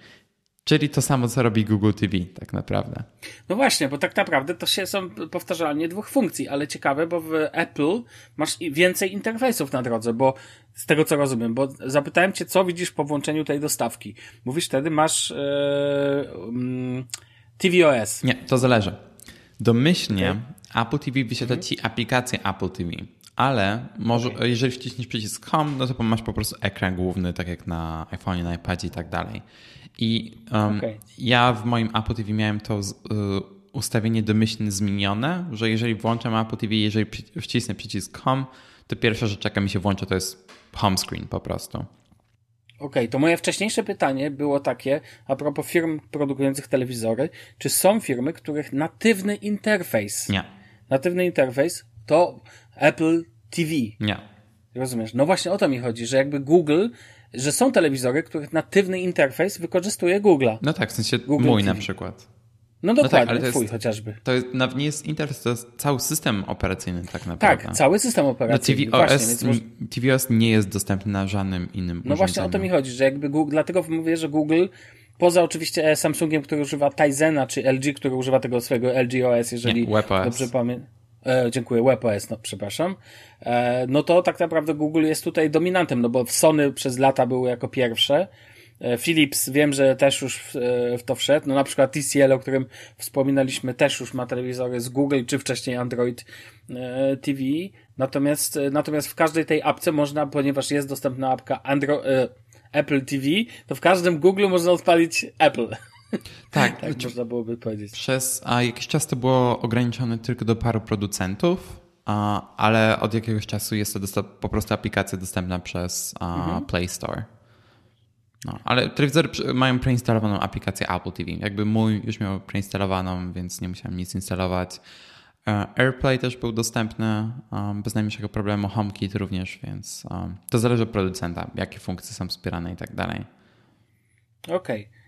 Czyli to samo, co robi Google TV, tak naprawdę. No właśnie, bo tak naprawdę to się są powtarzalnie dwóch funkcji, ale ciekawe, bo w Apple masz więcej interfejsów na drodze, bo z tego co rozumiem, bo zapytałem cię, co widzisz po włączeniu tej dostawki. Mówisz wtedy, masz yy, tvOS. Nie, to zależy. Domyślnie okay. Apple TV wyświetla ci aplikację Apple TV, ale może, okay. jeżeli wciśniesz przycisk Home, no to masz po prostu ekran główny, tak jak na iPhone, na iPadzie i tak dalej. I um, okay. ja w moim Apple TV miałem to z, y, ustawienie domyślnie zmienione, że jeżeli włączam Apple TV, jeżeli wcisnę przycisk Home, to pierwsza rzecz, jaka mi się włącza, to jest home screen po prostu. Okej, okay, to moje wcześniejsze pytanie było takie, a propos firm produkujących telewizory, czy są firmy, których natywny interfejs, nie. natywny interfejs to Apple TV? Nie. Rozumiesz? No właśnie o to mi chodzi, że jakby Google że są telewizory, których natywny interfejs wykorzystuje Google. No tak, w sensie Google mój TV. na przykład. No dokładnie, no tak, ale to twój jest, chociażby. To jest, nawet nie jest interfejs, to jest cały system operacyjny tak naprawdę. Tak, cały system no operacyjny. No TVOS, TVOS nie jest dostępny na żadnym innym No właśnie o to mi chodzi, że jakby Google, dlatego mówię, że Google poza oczywiście Samsungiem, który używa Tizena, czy LG, który używa tego swojego LG OS, jeżeli nie, dobrze pamiętam. E, dziękuję, WebOS, no przepraszam. E, no to tak naprawdę Google jest tutaj dominantem, no bo Sony przez lata było jako pierwsze. E, Philips wiem, że też już w, e, w, to wszedł. No na przykład TCL, o którym wspominaliśmy, też już ma telewizory z Google, czy wcześniej Android e, TV. Natomiast, e, natomiast w każdej tej apce można, ponieważ jest dostępna apka Andro, Apple TV, to w każdym Google można odpalić Apple. Tak, tak można byłoby powiedzieć. Przez a jakiś czas to było ograniczone tylko do paru producentów, a, ale od jakiegoś czasu jest to po prostu aplikacja dostępna przez a, mhm. Play Store. No, ale telewizory mają preinstalowaną aplikację Apple TV. Jakby mój już miał preinstalowaną, więc nie musiałem nic instalować. E, AirPlay też był dostępny bez najmniejszego problemu, HomeKit również, więc to zależy od producenta, jakie funkcje są wspierane i tak dalej. Okej. Okay.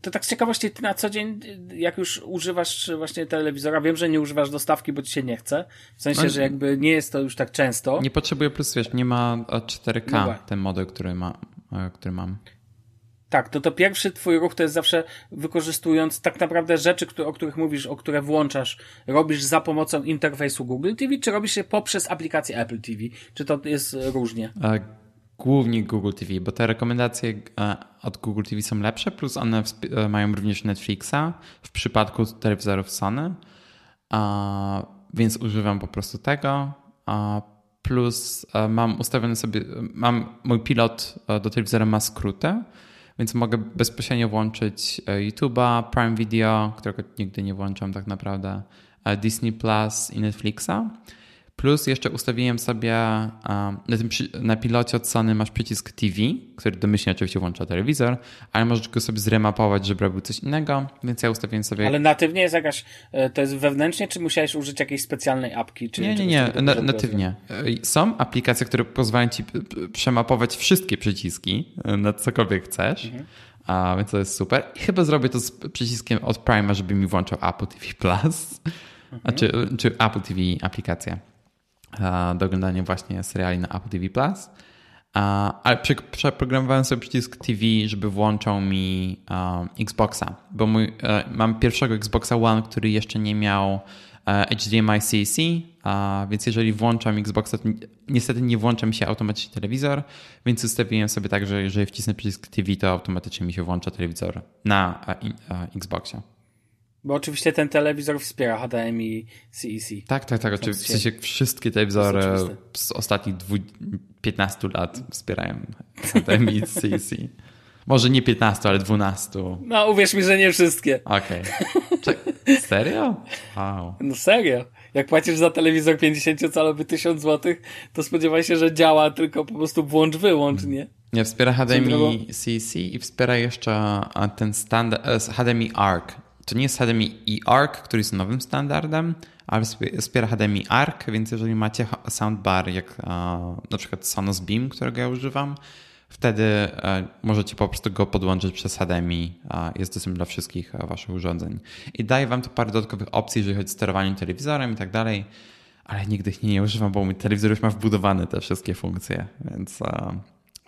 To tak z ciekawości, ty na co dzień, jak już używasz właśnie telewizora, wiem, że nie używasz dostawki, bo ci się nie chce. W sensie, że jakby nie jest to już tak często. Nie potrzebuję plus, wiesz, nie ma 4K no ten model, który, ma, e, który mam. Tak, to to pierwszy twój ruch to jest zawsze wykorzystując tak naprawdę rzeczy, które, o których mówisz, o które włączasz, robisz za pomocą interfejsu Google TV, czy robisz je poprzez aplikację Apple TV? Czy to jest różnie? E, głównie Google TV, bo te rekomendacje e, od Google TV są lepsze, plus one e, mają również Netflixa w przypadku telewizorów Sony, więc używam po prostu tego. Plus mam ustawiony sobie, mam mój pilot do telewizora ma skróty, więc mogę bezpośrednio włączyć YouTube'a, Prime Video, którego nigdy nie włączam tak naprawdę, Disney Plus i Netflixa. Plus jeszcze ustawiłem sobie na, tym, na pilocie od Sony masz przycisk TV, który domyślnie oczywiście włącza telewizor, ale możesz go sobie zremapować, żeby robił coś innego, więc ja ustawiłem sobie... Ale natywnie jest jakaś, e, to jest wewnętrznie, czy musiałeś użyć jakiejś specjalnej apki? Czy nie, nie, nie, na, natywnie. E, są aplikacje, które pozwalają ci przemapować wszystkie przyciski e, na cokolwiek chcesz, mhm. A, więc to jest super. I chyba zrobię to z przyciskiem od Prima, żeby mi włączał Apple TV Plus, mhm. czy, czy Apple TV aplikacja do oglądania właśnie seriali na Apple TV+. Ale przeprogramowałem sobie przycisk TV, żeby włączał mi Xboxa, bo mój, e, mam pierwszego Xboxa One, który jeszcze nie miał HDMI CC, więc jeżeli włączam Xboxa, to niestety nie włącza mi się automatycznie telewizor, więc ustawiłem sobie tak, że jeżeli wcisnę przycisk TV, to automatycznie mi się włącza telewizor na Xboxie. Bo oczywiście ten telewizor wspiera HDMI CEC. Tak, tak, tak. Oczywiście w sensie wszystkie telewizory z ostatnich 15 lat wspierają HDMI CEC. Może nie 15, ale 12. No, uwierz mi, że nie wszystkie. Okej. Okay. Serio? Wow. No serio. Jak płacisz za telewizor 50-calowy 1000 zł, to spodziewaj się, że działa tylko po prostu włącz-wyłącz, nie? Nie, wspiera HDMI CEC i wspiera jeszcze ten standard, e, HDMI ARC, to nie jest HDMI eARC, który jest nowym standardem, ale wspiera HDMI ARC, więc jeżeli macie soundbar jak na przykład Sonos Beam, którego ja używam, wtedy e, możecie po prostu go podłączyć przez HDMI. Jest dostępny dla wszystkich e, waszych urządzeń. I daje wam to parę dodatkowych opcji, jeżeli chodzi o sterowanie telewizorem i tak dalej, ale nigdy ich nie używam, bo mój telewizor już ma wbudowane te wszystkie funkcje, więc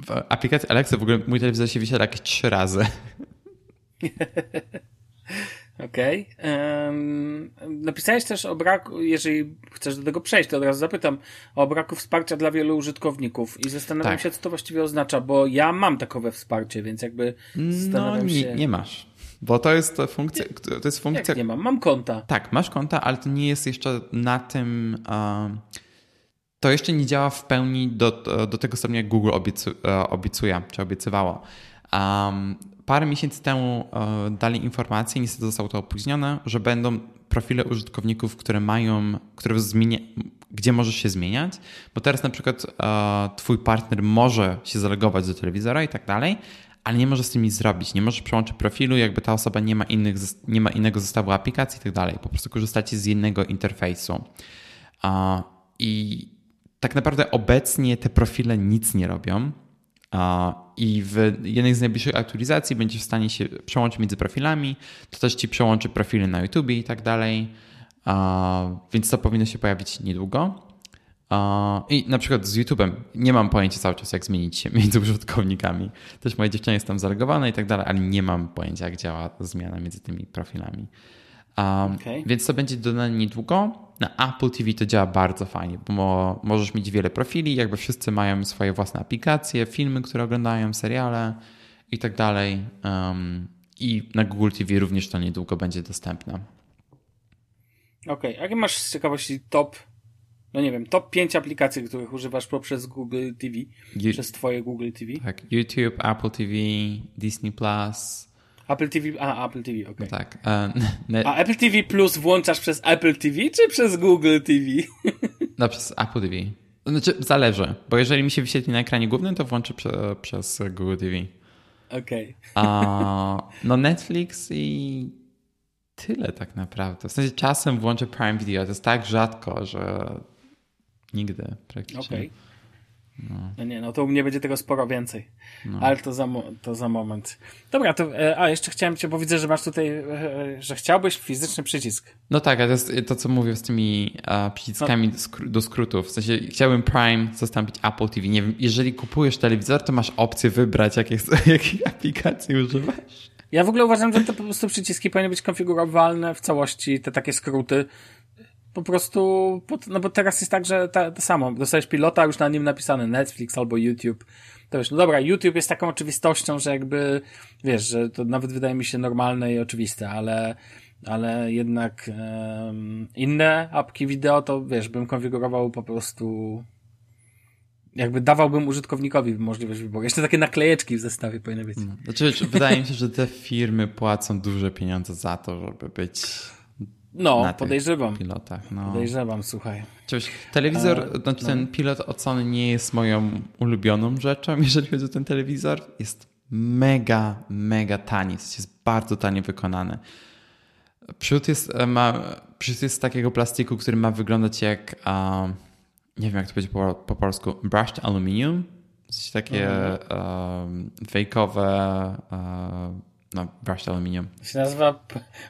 w aplikacji Alexa w ogóle mój telewizor się wysiada jakieś trzy razy. Okej. Okay. Um, napisałeś też o braku, jeżeli chcesz do tego przejść, to od razu zapytam, o braku wsparcia dla wielu użytkowników i zastanawiam tak. się, co to właściwie oznacza, bo ja mam takowe wsparcie, więc jakby zastanawiam no, nie, się... nie masz. Bo to jest funkcja. To jest funkcja. Jak nie mam, mam konta. Tak, masz konta, ale to nie jest jeszcze na tym. to jeszcze nie działa w pełni do, do tego stopnia, jak Google obiecu, e, obiecuje, czy obiecywało. Um, parę miesięcy temu e, dali informację, niestety zostało to opóźnione, że będą profile użytkowników, które mają, które zmienia, gdzie możesz się zmieniać, bo teraz na przykład e, twój partner może się zalogować do telewizora i tak dalej, ale nie może z tym nic zrobić. Nie możesz przełączyć profilu, jakby ta osoba nie ma, innych, nie ma innego zestawu aplikacji i tak dalej. Po prostu korzystacie z jednego interfejsu. I tak naprawdę obecnie te profile nic nie robią. I w jednej z najbliższych aktualizacji będziesz w stanie się przełączyć między profilami. To też ci przełączy profile na YouTube i tak dalej. Więc to powinno się pojawić niedługo. I na przykład z YouTube'em nie mam pojęcia cały czas, jak zmienić się między użytkownikami. Też moja dziewczyna jest tam zalogowana i tak dalej, ale nie mam pojęcia, jak działa zmiana między tymi profilami. Um, okay. Więc to będzie dodane niedługo. Na Apple TV to działa bardzo fajnie, bo możesz mieć wiele profili, jakby wszyscy mają swoje własne aplikacje, filmy, które oglądają, seriale i tak dalej. Um, I na Google TV również to niedługo będzie dostępne. Okej, okay. jakie masz z ciekawości top, no nie wiem, top 5 aplikacji, których używasz poprzez Google TV, You, przez twoje Google TV? Tak, YouTube, Apple TV, Disney Plus, Apple TV, a Apple TV, okej. Okay. No tak. E, a Apple TV Plus włączasz przez Apple TV czy przez Google TV? No przez Apple TV. Znaczy, zależy, bo jeżeli mi się wyświetli na ekranie głównym, to włączę prze, przez Google TV. Okej. Okay. No Netflix i tyle tak naprawdę. W sensie czasem włączę Prime Video, to jest tak rzadko, że nigdy praktycznie. Okej. No. nie, no to u mnie będzie tego sporo więcej. No. Ale to za, to za moment. Dobra, to, e, a jeszcze chciałem cię, bo widzę, że masz tutaj, e, że chciałbyś fizyczny przycisk. No tak, a to jest to, co mówię z tymi a, przyciskami no. do, skr do skrótów. W sensie chciałbym Prime zastąpić Apple TV. Nie wiem, jeżeli kupujesz telewizor, to masz opcję wybrać, jakie, jakiej aplikacji używasz. Ja w ogóle uważam, że te po prostu przyciski powinny być konfigurowalne w całości, te takie skróty po prostu, no bo teraz jest tak, że to samo, dostajesz pilota, już na nim napisane Netflix albo YouTube. To wiesz, no dobra, YouTube jest taką oczywistością, że jakby, wiesz, że to nawet wydaje mi się normalne i oczywiste, ale, ale jednak um, inne apki wideo to, wiesz, bym konfigurował po prostu jakby dawałbym użytkownikowi możliwość wyboru. Jeszcze takie naklejeczki w zestawie powinny być. No. Znaczy, wydaje mi się, że te firmy płacą duże pieniądze za to, żeby być no, podejrzewam. Pilotach, no. Podejrzewam, słuchaj. Cześć, telewizor, e, znaczy no. ten pilot od Sony nie jest moją ulubioną rzeczą, jeżeli chodzi o ten telewizor. Jest mega, mega tani, jest bardzo tanie wykonany. Przód jest, e, ma, przód jest z takiego plastiku, który ma wyglądać jak, um, nie wiem jak to powiedzieć po, po polsku, brushed aluminium. Coś takie um, fejkowe, um, no, brushed aluminium. To się nazywa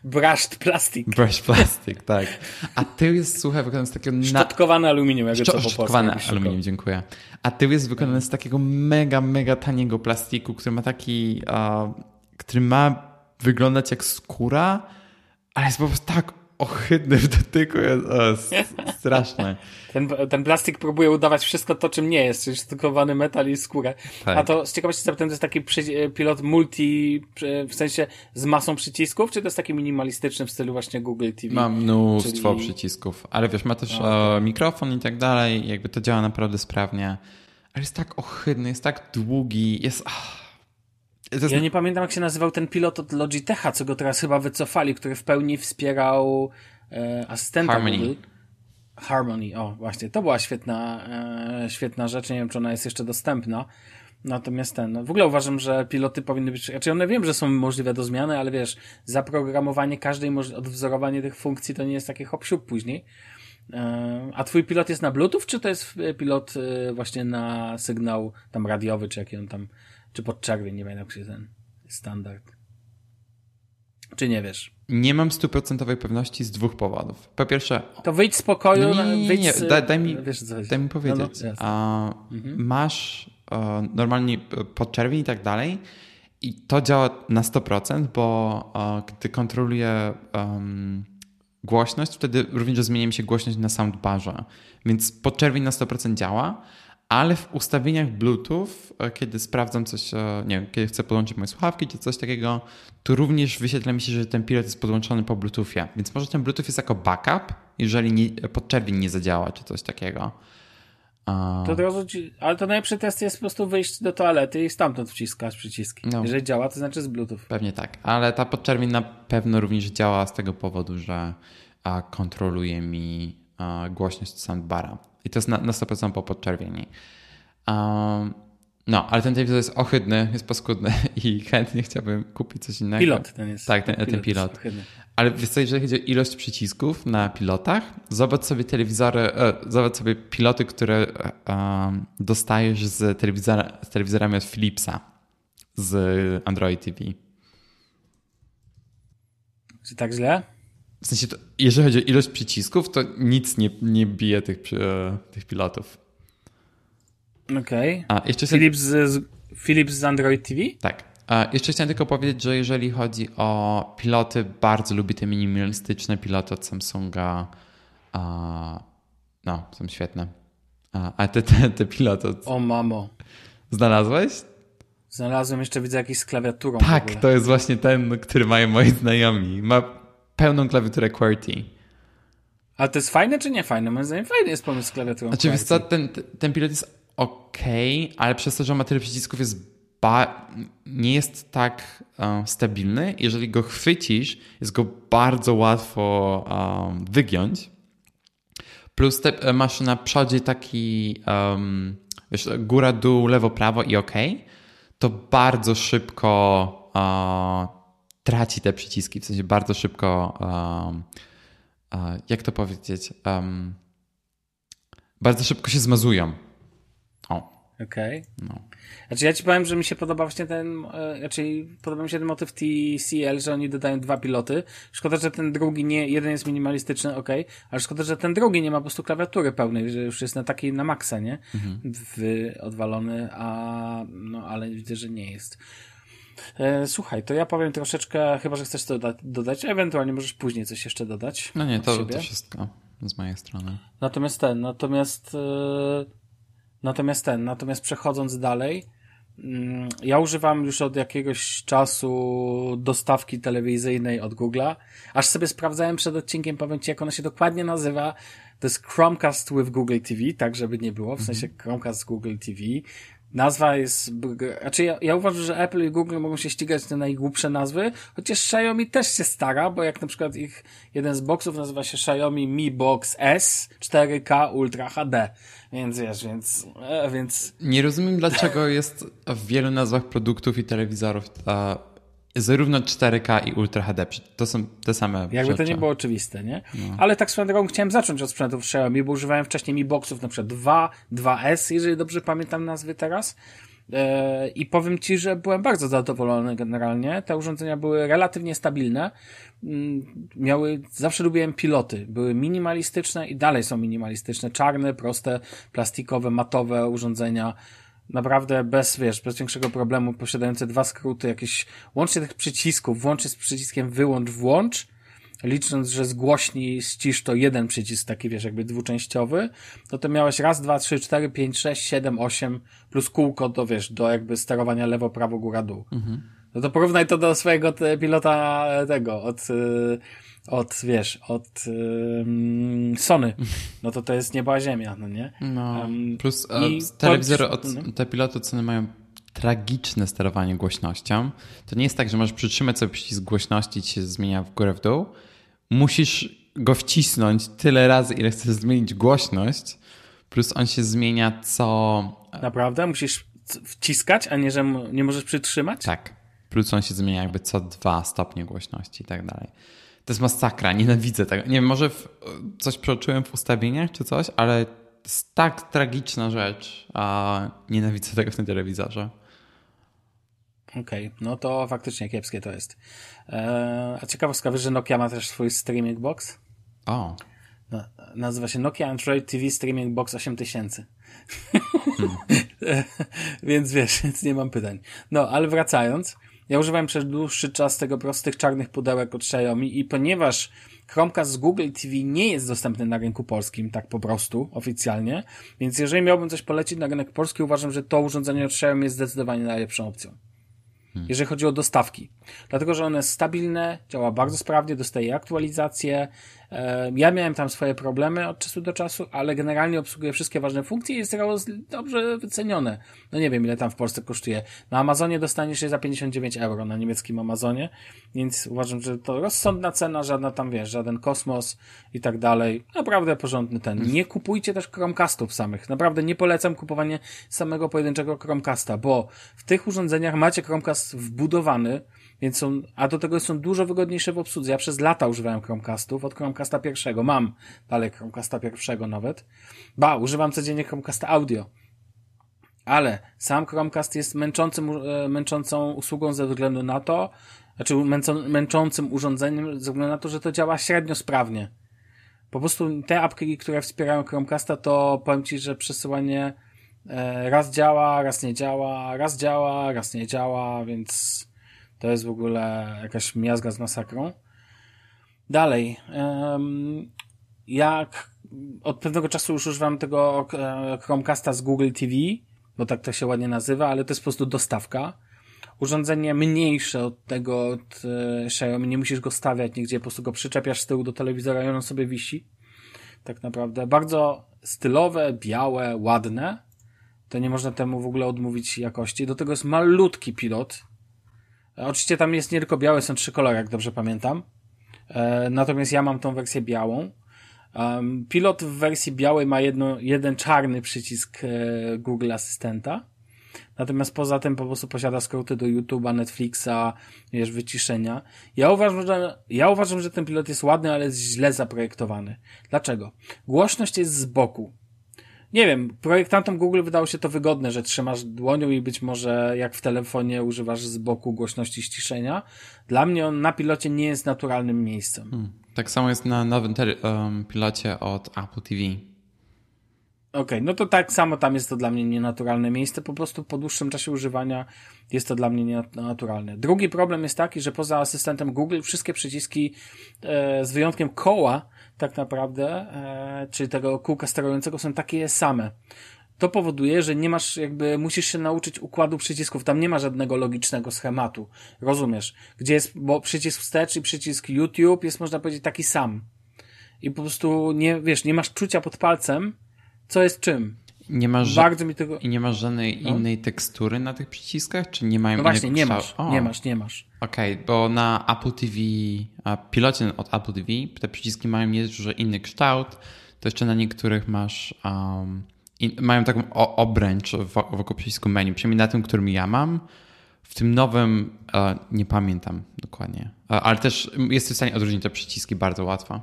brushed plastic. Brushed plastic, tak. A tył jest, słuchaj, wykonany z takiego... Na... Aluminium, jakby to po Szczotkowane aluminium, dziękuję. A tył jest wykonany z takiego mega, mega taniego plastiku, który ma taki... Uh, który ma wyglądać jak skóra, ale jest po prostu tak ohydny w dotyku, jest, jest straszne. Ten, ten plastik próbuje udawać wszystko to, czym nie jest, czyli sztukowany metal i skórę. Tak. A to z ciekawości zapytam, to jest taki pilot multi, w sensie z masą przycisków, czy to jest taki minimalistyczny w stylu właśnie Google TV? Ma mnóstwo czyli... przycisków, ale wiesz, ma też okay. mikrofon i tak dalej, jakby to działa naprawdę sprawnie. Ale jest tak ohydny, jest tak długi, jest... Ach. Jest... Ja nie pamiętam, jak się nazywał ten pilot od Logitecha, co go teraz chyba wycofali, który w pełni wspierał e, asystenta Harmony. Google. Harmony, o właśnie, to była świetna, e, świetna rzecz, nie wiem czy ona jest jeszcze dostępna. Natomiast ten, no w ogóle uważam, że piloty powinny być, znaczy one wiem, że są możliwe do zmiany, ale wiesz, zaprogramowanie każdej, odwzorowanie tych funkcji to nie jest takie hop później. E, a twój pilot jest na Bluetooth, czy to jest e, pilot e, właśnie na sygnał tam radiowy, czy jaki on tam, czy podczerwień, nie wiem się ten standard. Czy nie wiesz? Nie mam stuprocentowej pewności z dwóch powodów. Po pierwsze... To wyjdź z pokoju. No nie, nie, nie. Daj, daj, mi, wiesz, daj mi powiedzieć. No, no, A, mhm. Masz a, normalnie podczerwień i tak dalej i to działa na 100%, bo a, gdy kontroluję um, głośność, wtedy również zmienia mi się głośność na soundbarze. Więc podczerwień na 100% działa, ale w ustawieniach Bluetooth, e, kiedy sprawdzam coś, e, nie wiem, kiedy chcę podłączyć moje słuchawki czy coś takiego, to również wyświetla mi się, że ten pilot jest podłączony po Bluetoothie. Więc może ten Bluetooth jest jako backup, jeżeli nie, podczerwień nie zadziała czy coś takiego. To od razu ci, ale to najlepszy test jest po prostu wyjść do toalety i stamtąd wciskać przyciski. No. Jeżeli działa, to znaczy z Bluetooth. Pewnie tak, ale ta podczerwień na pewno również działa z tego powodu, że kontroluje mi głośność soundbara. I to jest na, na 100% po podczerwieni. Um, no, ale ten telewizor jest ohydny, jest paskudny i chętnie chciałbym kupić coś innego. Pilot ten jest. Tak, ten, ten pilot. pilot. Ale wiesz co, jeżeli chodzi o ilość przycisków na pilotach, zobacz sobie telewizory, e, zobacz sobie piloty, które e, dostajesz z, telewizora, z telewizorami od Philipsa z Android TV. Czy tak źle? W sensie, to, jeżeli chodzi o ilość przycisków, to nic nie, nie bije tych, e, tych pilotów. Okej. Okay. Philips, z, Philips z Android TV? Tak. A jeszcze chciałem tylko powiedzieć, że jeżeli chodzi o piloty, bardzo lubię te minimalistyczne piloty od Samsunga. A, no, są świetne. A, a te, te, te piloty. Od... O mamo. Znalazłeś? Znalazłem, jeszcze widzę jakiś z klawiaturą. Tak, to jest właśnie ten, który mają moi znajomi. Ma pełną klawiaturę QWERTY. Ale to jest fajne czy nie fajne? Moim zdaniem fajny jest pomysł z klawiaturą Znaczy, wiesz co, ten, ten pilot jest ok, ale przez to, że ma tyle przycisków jest nie jest tak um, stabilny. Jeżeli go chwycisz, jest go bardzo łatwo um, wygiąć. Plus te, e, masz na przodzie taki um, wiesz, góra, dół, lewo, prawo i ok, to bardzo szybko traci te przyciski, w sensie bardzo szybko, um, jak to powiedzieć, um, bardzo szybko się zmazują. O. Okej. Okay. No. Znaczy ja ci powiem, że mi się podoba właśnie ten, znaczy podoba mi się ten motyw TCL, że oni dodają dwa piloty. Szkoda, że ten drugi nie, jeden jest minimalistyczny, ok, ale szkoda, że ten drugi nie ma po prostu klawiatury pełnej, że już jest na takiej, na maksa, nie? Mhm. W, odwalony, a no ale widzę, że nie jest. E, słuchaj, to ja powiem troszeczkę, chyba, że chcesz to doda dodać, ewentualnie możesz później coś jeszcze dodać. No nie, to, to wszystko z mojej strony. Natomiast ten, natomiast e, natomiast ten, natomiast przechodząc dalej, mm, ja używam już od jakiegoś czasu dostawki telewizyjnej od Google'a. Aż sobie sprawdzałem przed odcinkiem, powiem Ci, jak ona się dokładnie nazywa. To jest Chromecast with Google TV, tak żeby nie było, w mhm. sensie Chromecast Google TV. Nazwa jest, znaczy ja, ja uważam, że Apple i Google mogą się ścigać na najgłupsze nazwy, chociaż Xiaomi też się stara, bo jak na przykład ich jeden z boxów nazywa się Xiaomi Mi Box S 4K Ultra HD. Więc wiesz, więc, e, więc... Nie rozumiem, dlaczego jest w wielu nazwach produktów i telewizorów ta zarówno 4K i Ultra HD. To są te same Jakby rzeczy. to nie było oczywiste, nie? No. Ale tak swoją drogą chciałem zacząć od sprzętów Xiaomi, bo używałem wcześniej Mi Boxów na przykład 2, 2S, jeżeli dobrze pamiętam nazwy teraz. E, I powiem Ci, że byłem bardzo zadowolony generalnie. Te urządzenia były relatywnie stabilne. Mm, miały, zawsze lubiłem piloty. Były minimalistyczne i dalej są minimalistyczne. Czarne, proste, plastikowe, matowe urządzenia naprawdę bez, wiesz, bez większego problemu posiadające dwa skróty, jakieś łącznie tych przycisków, włącznie z przyciskiem wyłącz, włącz, licząc, że zgłośnij, ścisz to jeden przycisk taki, wiesz, jakby dwuczęściowy, no to miałeś raz, dwa, trzy, cztery, pięć, sześć, siedem, osiem, plus kółko do, wiesz, do jakby sterowania lewo, prawo, góra, dół. Mhm. No to porównaj to do swojego pilota tego, od, y, od, wiesz, od um, Sony, no to to jest nieba ziemia, no nie? No, um, plus e, telewizory od, no. te piloty ceny mają tragiczne sterowanie głośnością. To nie jest tak, że możesz przytrzymać sobie przycisk głośności i ci się zmienia w górę w dół. Musisz go wcisnąć tyle razy, ile chcesz zmienić głośność, plus on się zmienia co... Naprawdę? Musisz wciskać, a nie, że nie możesz przytrzymać? Tak. Plus on się zmienia jakby co dwa stopnie głośności i tak dalej. To jest masakra, nienawidzę tego. Nie wiem, może w, coś przeoczyłem w ustawieniach czy coś, ale to jest tak tragiczna rzecz, a nienawidzę tego w tym telewizorze. Okej, okay, no to faktycznie kiepskie to jest. Eee, a ciekawostka, wiesz, że Nokia ma też swój streaming box? O. No, nazywa się Nokia Android TV Streaming Box 8000. Hmm. więc wiesz, więc nie mam pytań. No, ale wracając, ja używałem przez dłuższy czas tego prostych czarnych pudełek od Xiaomi i ponieważ Chromecast z Google TV nie jest dostępny na rynku polskim tak po prostu, oficjalnie, więc jeżeli miałbym coś polecić na rynek polski, uważam, że to urządzenie od Xiaomi jest zdecydowanie najlepszą opcją. Hmm. Jeżeli chodzi o dostawki. Dlatego, że one jest stabilne, działa bardzo sprawnie, dostaje aktualizacje, ja miałem tam swoje problemy od czasu do czasu, ale generalnie obsługuje wszystkie ważne funkcje i jest dobrze wycenione. No nie wiem, ile tam w Polsce kosztuje. Na Amazonie dostaniesz je za 59 euro, na niemieckim Amazonie, więc uważam, że to rozsądna cena, żadna tam, wiesz, żaden kosmos i tak dalej. Naprawdę porządny ten. Nie kupujcie też Chromecastów samych. Naprawdę nie polecam kupowania samego pojedynczego Chromecasta, bo w tych urządzeniach macie Chromecast wbudowany, więc są, a do tego są dużo wygodniejsze w obsłudze. Ja przez lata używałem Chromecastów, od Chromecasta pierwszego. Mam dalej Chromecasta pierwszego nawet. Ba, używam codziennie Chromecasta audio. Ale sam Chromecast jest męczącym, e, męczącą usługą ze względu na to, znaczy męczą, męczącym urządzeniem ze względu na to, że to działa średnio sprawnie. Po prostu te apki, które wspierają Chromecasta, to powiem Ci, że przesyłanie e, raz działa, raz nie działa, raz działa, raz nie działa, więc to jest w ogóle jakaś miazga z masakrą. Dalej. Jak od pewnego czasu już używam tego e, Chromecasta z Google TV, bo tak to się ładnie nazywa, ale to jest po prostu dostawka. Urządzenie mniejsze od tego od e, Xiaomi, nie musisz go stawiać nigdzie, po prostu go przyczepiasz z tyłu do telewizora i on sobie wisi. Tak naprawdę. Bardzo stylowe, białe, ładne. To nie można temu w ogóle odmówić jakości. Do tego jest malutki pilot, Oczywiście tam jest nie tylko białe, są trzy kolory, jak dobrze pamiętam. E, natomiast ja mam tą wersję białą. Pilot w wersji białej ma jedno, jeden czarny przycisk e, Google Asystenta. Natomiast poza tym po prostu posiada skróty do YouTube'a, Netflixa, wiesz, wyciszenia. Ja uważam, że, ja uważam, że ten pilot jest ładny, ale jest źle zaprojektowany. Dlaczego? Głośność jest z boku. Nie wiem, projektantom Google wydało się to wygodne, że trzymasz dłonią i być może jak w telefonie używasz z boku głośności ściszenia. Dla mnie on na pilocie nie jest naturalnym miejscem. Hmm. Tak samo jest na nowym um, pilocie od Apple TV. Okej, okay, no to tak samo tam jest to dla mnie nienaturalne miejsce, po prostu po dłuższym czasie używania jest to dla mnie nienaturalne. Drugi problem jest taki, że poza asystentem Google wszystkie przyciski e, z wyjątkiem koła tak naprawdę, e, czyli tego kółka sterującego są takie same. To powoduje, że nie masz jakby, musisz się nauczyć układu przycisków. Tam nie ma żadnego logicznego schematu. Rozumiesz? Gdzie jest, bo przycisk wstecz i przycisk YouTube jest można powiedzieć taki sam. I po prostu nie, wiesz, nie masz czucia pod palcem, co jest czym. Nie masz, Bardzo mi tego... I nie masz żadnej no. innej tekstury na tych przyciskach? Czy nie mają No właśnie, nie masz, nie masz, nie masz. Okej, okay, bo na Apple TV, a pilocie od Apple TV, te przyciski mają nieco inny kształt, to jeszcze na niektórych masz, um, in, mają taką obręcz wokół przycisku menu, przynajmniej na tym, którym ja mam. W tym nowym uh, nie pamiętam dokładnie, uh, ale też jesteś w stanie odróżnić te przyciski bardzo łatwo.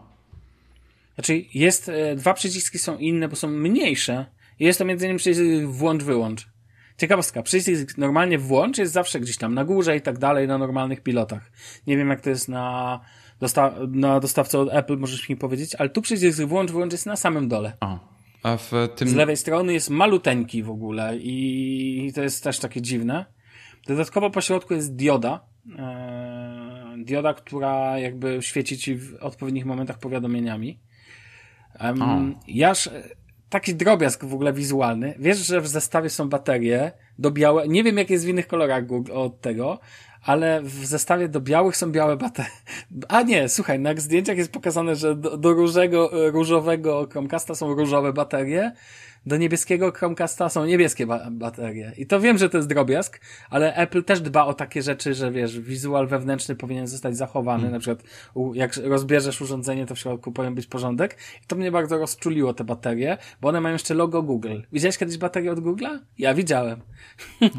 Znaczy, jest, e, dwa przyciski są inne, bo są mniejsze. Jest to między innymi przycisk włącz-wyłącz. Ciekawostka, przycisk normalnie włącz jest zawsze gdzieś tam na górze i tak dalej na normalnych pilotach. Nie wiem jak to jest na, dosta na dostawcę od Apple, możesz mi powiedzieć, ale tu przycisk włącz, wyłącz jest na samym dole. O. A w tym... Z lewej strony jest maluteńki w ogóle i to jest też takie dziwne. Dodatkowo po środku jest dioda. Eee, dioda, która jakby świeci ci w odpowiednich momentach powiadomieniami. Um, Jaż, taki drobiazg w ogóle wizualny. Wiesz, że w zestawie są baterie do białe. Nie wiem, jak jest w innych kolorach od tego, ale w zestawie do białych są białe baterie. A nie, słuchaj, na zdjęciach jest pokazane, że do, do różego, różowego Chromecasta są różowe baterie, do niebieskiego Chromecasta są niebieskie ba baterie. I to wiem, że to jest drobiazg, ale Apple też dba o takie rzeczy, że wiesz, wizual wewnętrzny powinien zostać zachowany. Hmm. Na przykład jak rozbierzesz urządzenie, to w środku powinien być porządek. I to mnie bardzo rozczuliło, te baterie, bo one mają jeszcze logo Google. Widziałeś kiedyś baterię od Google'a? Ja widziałem.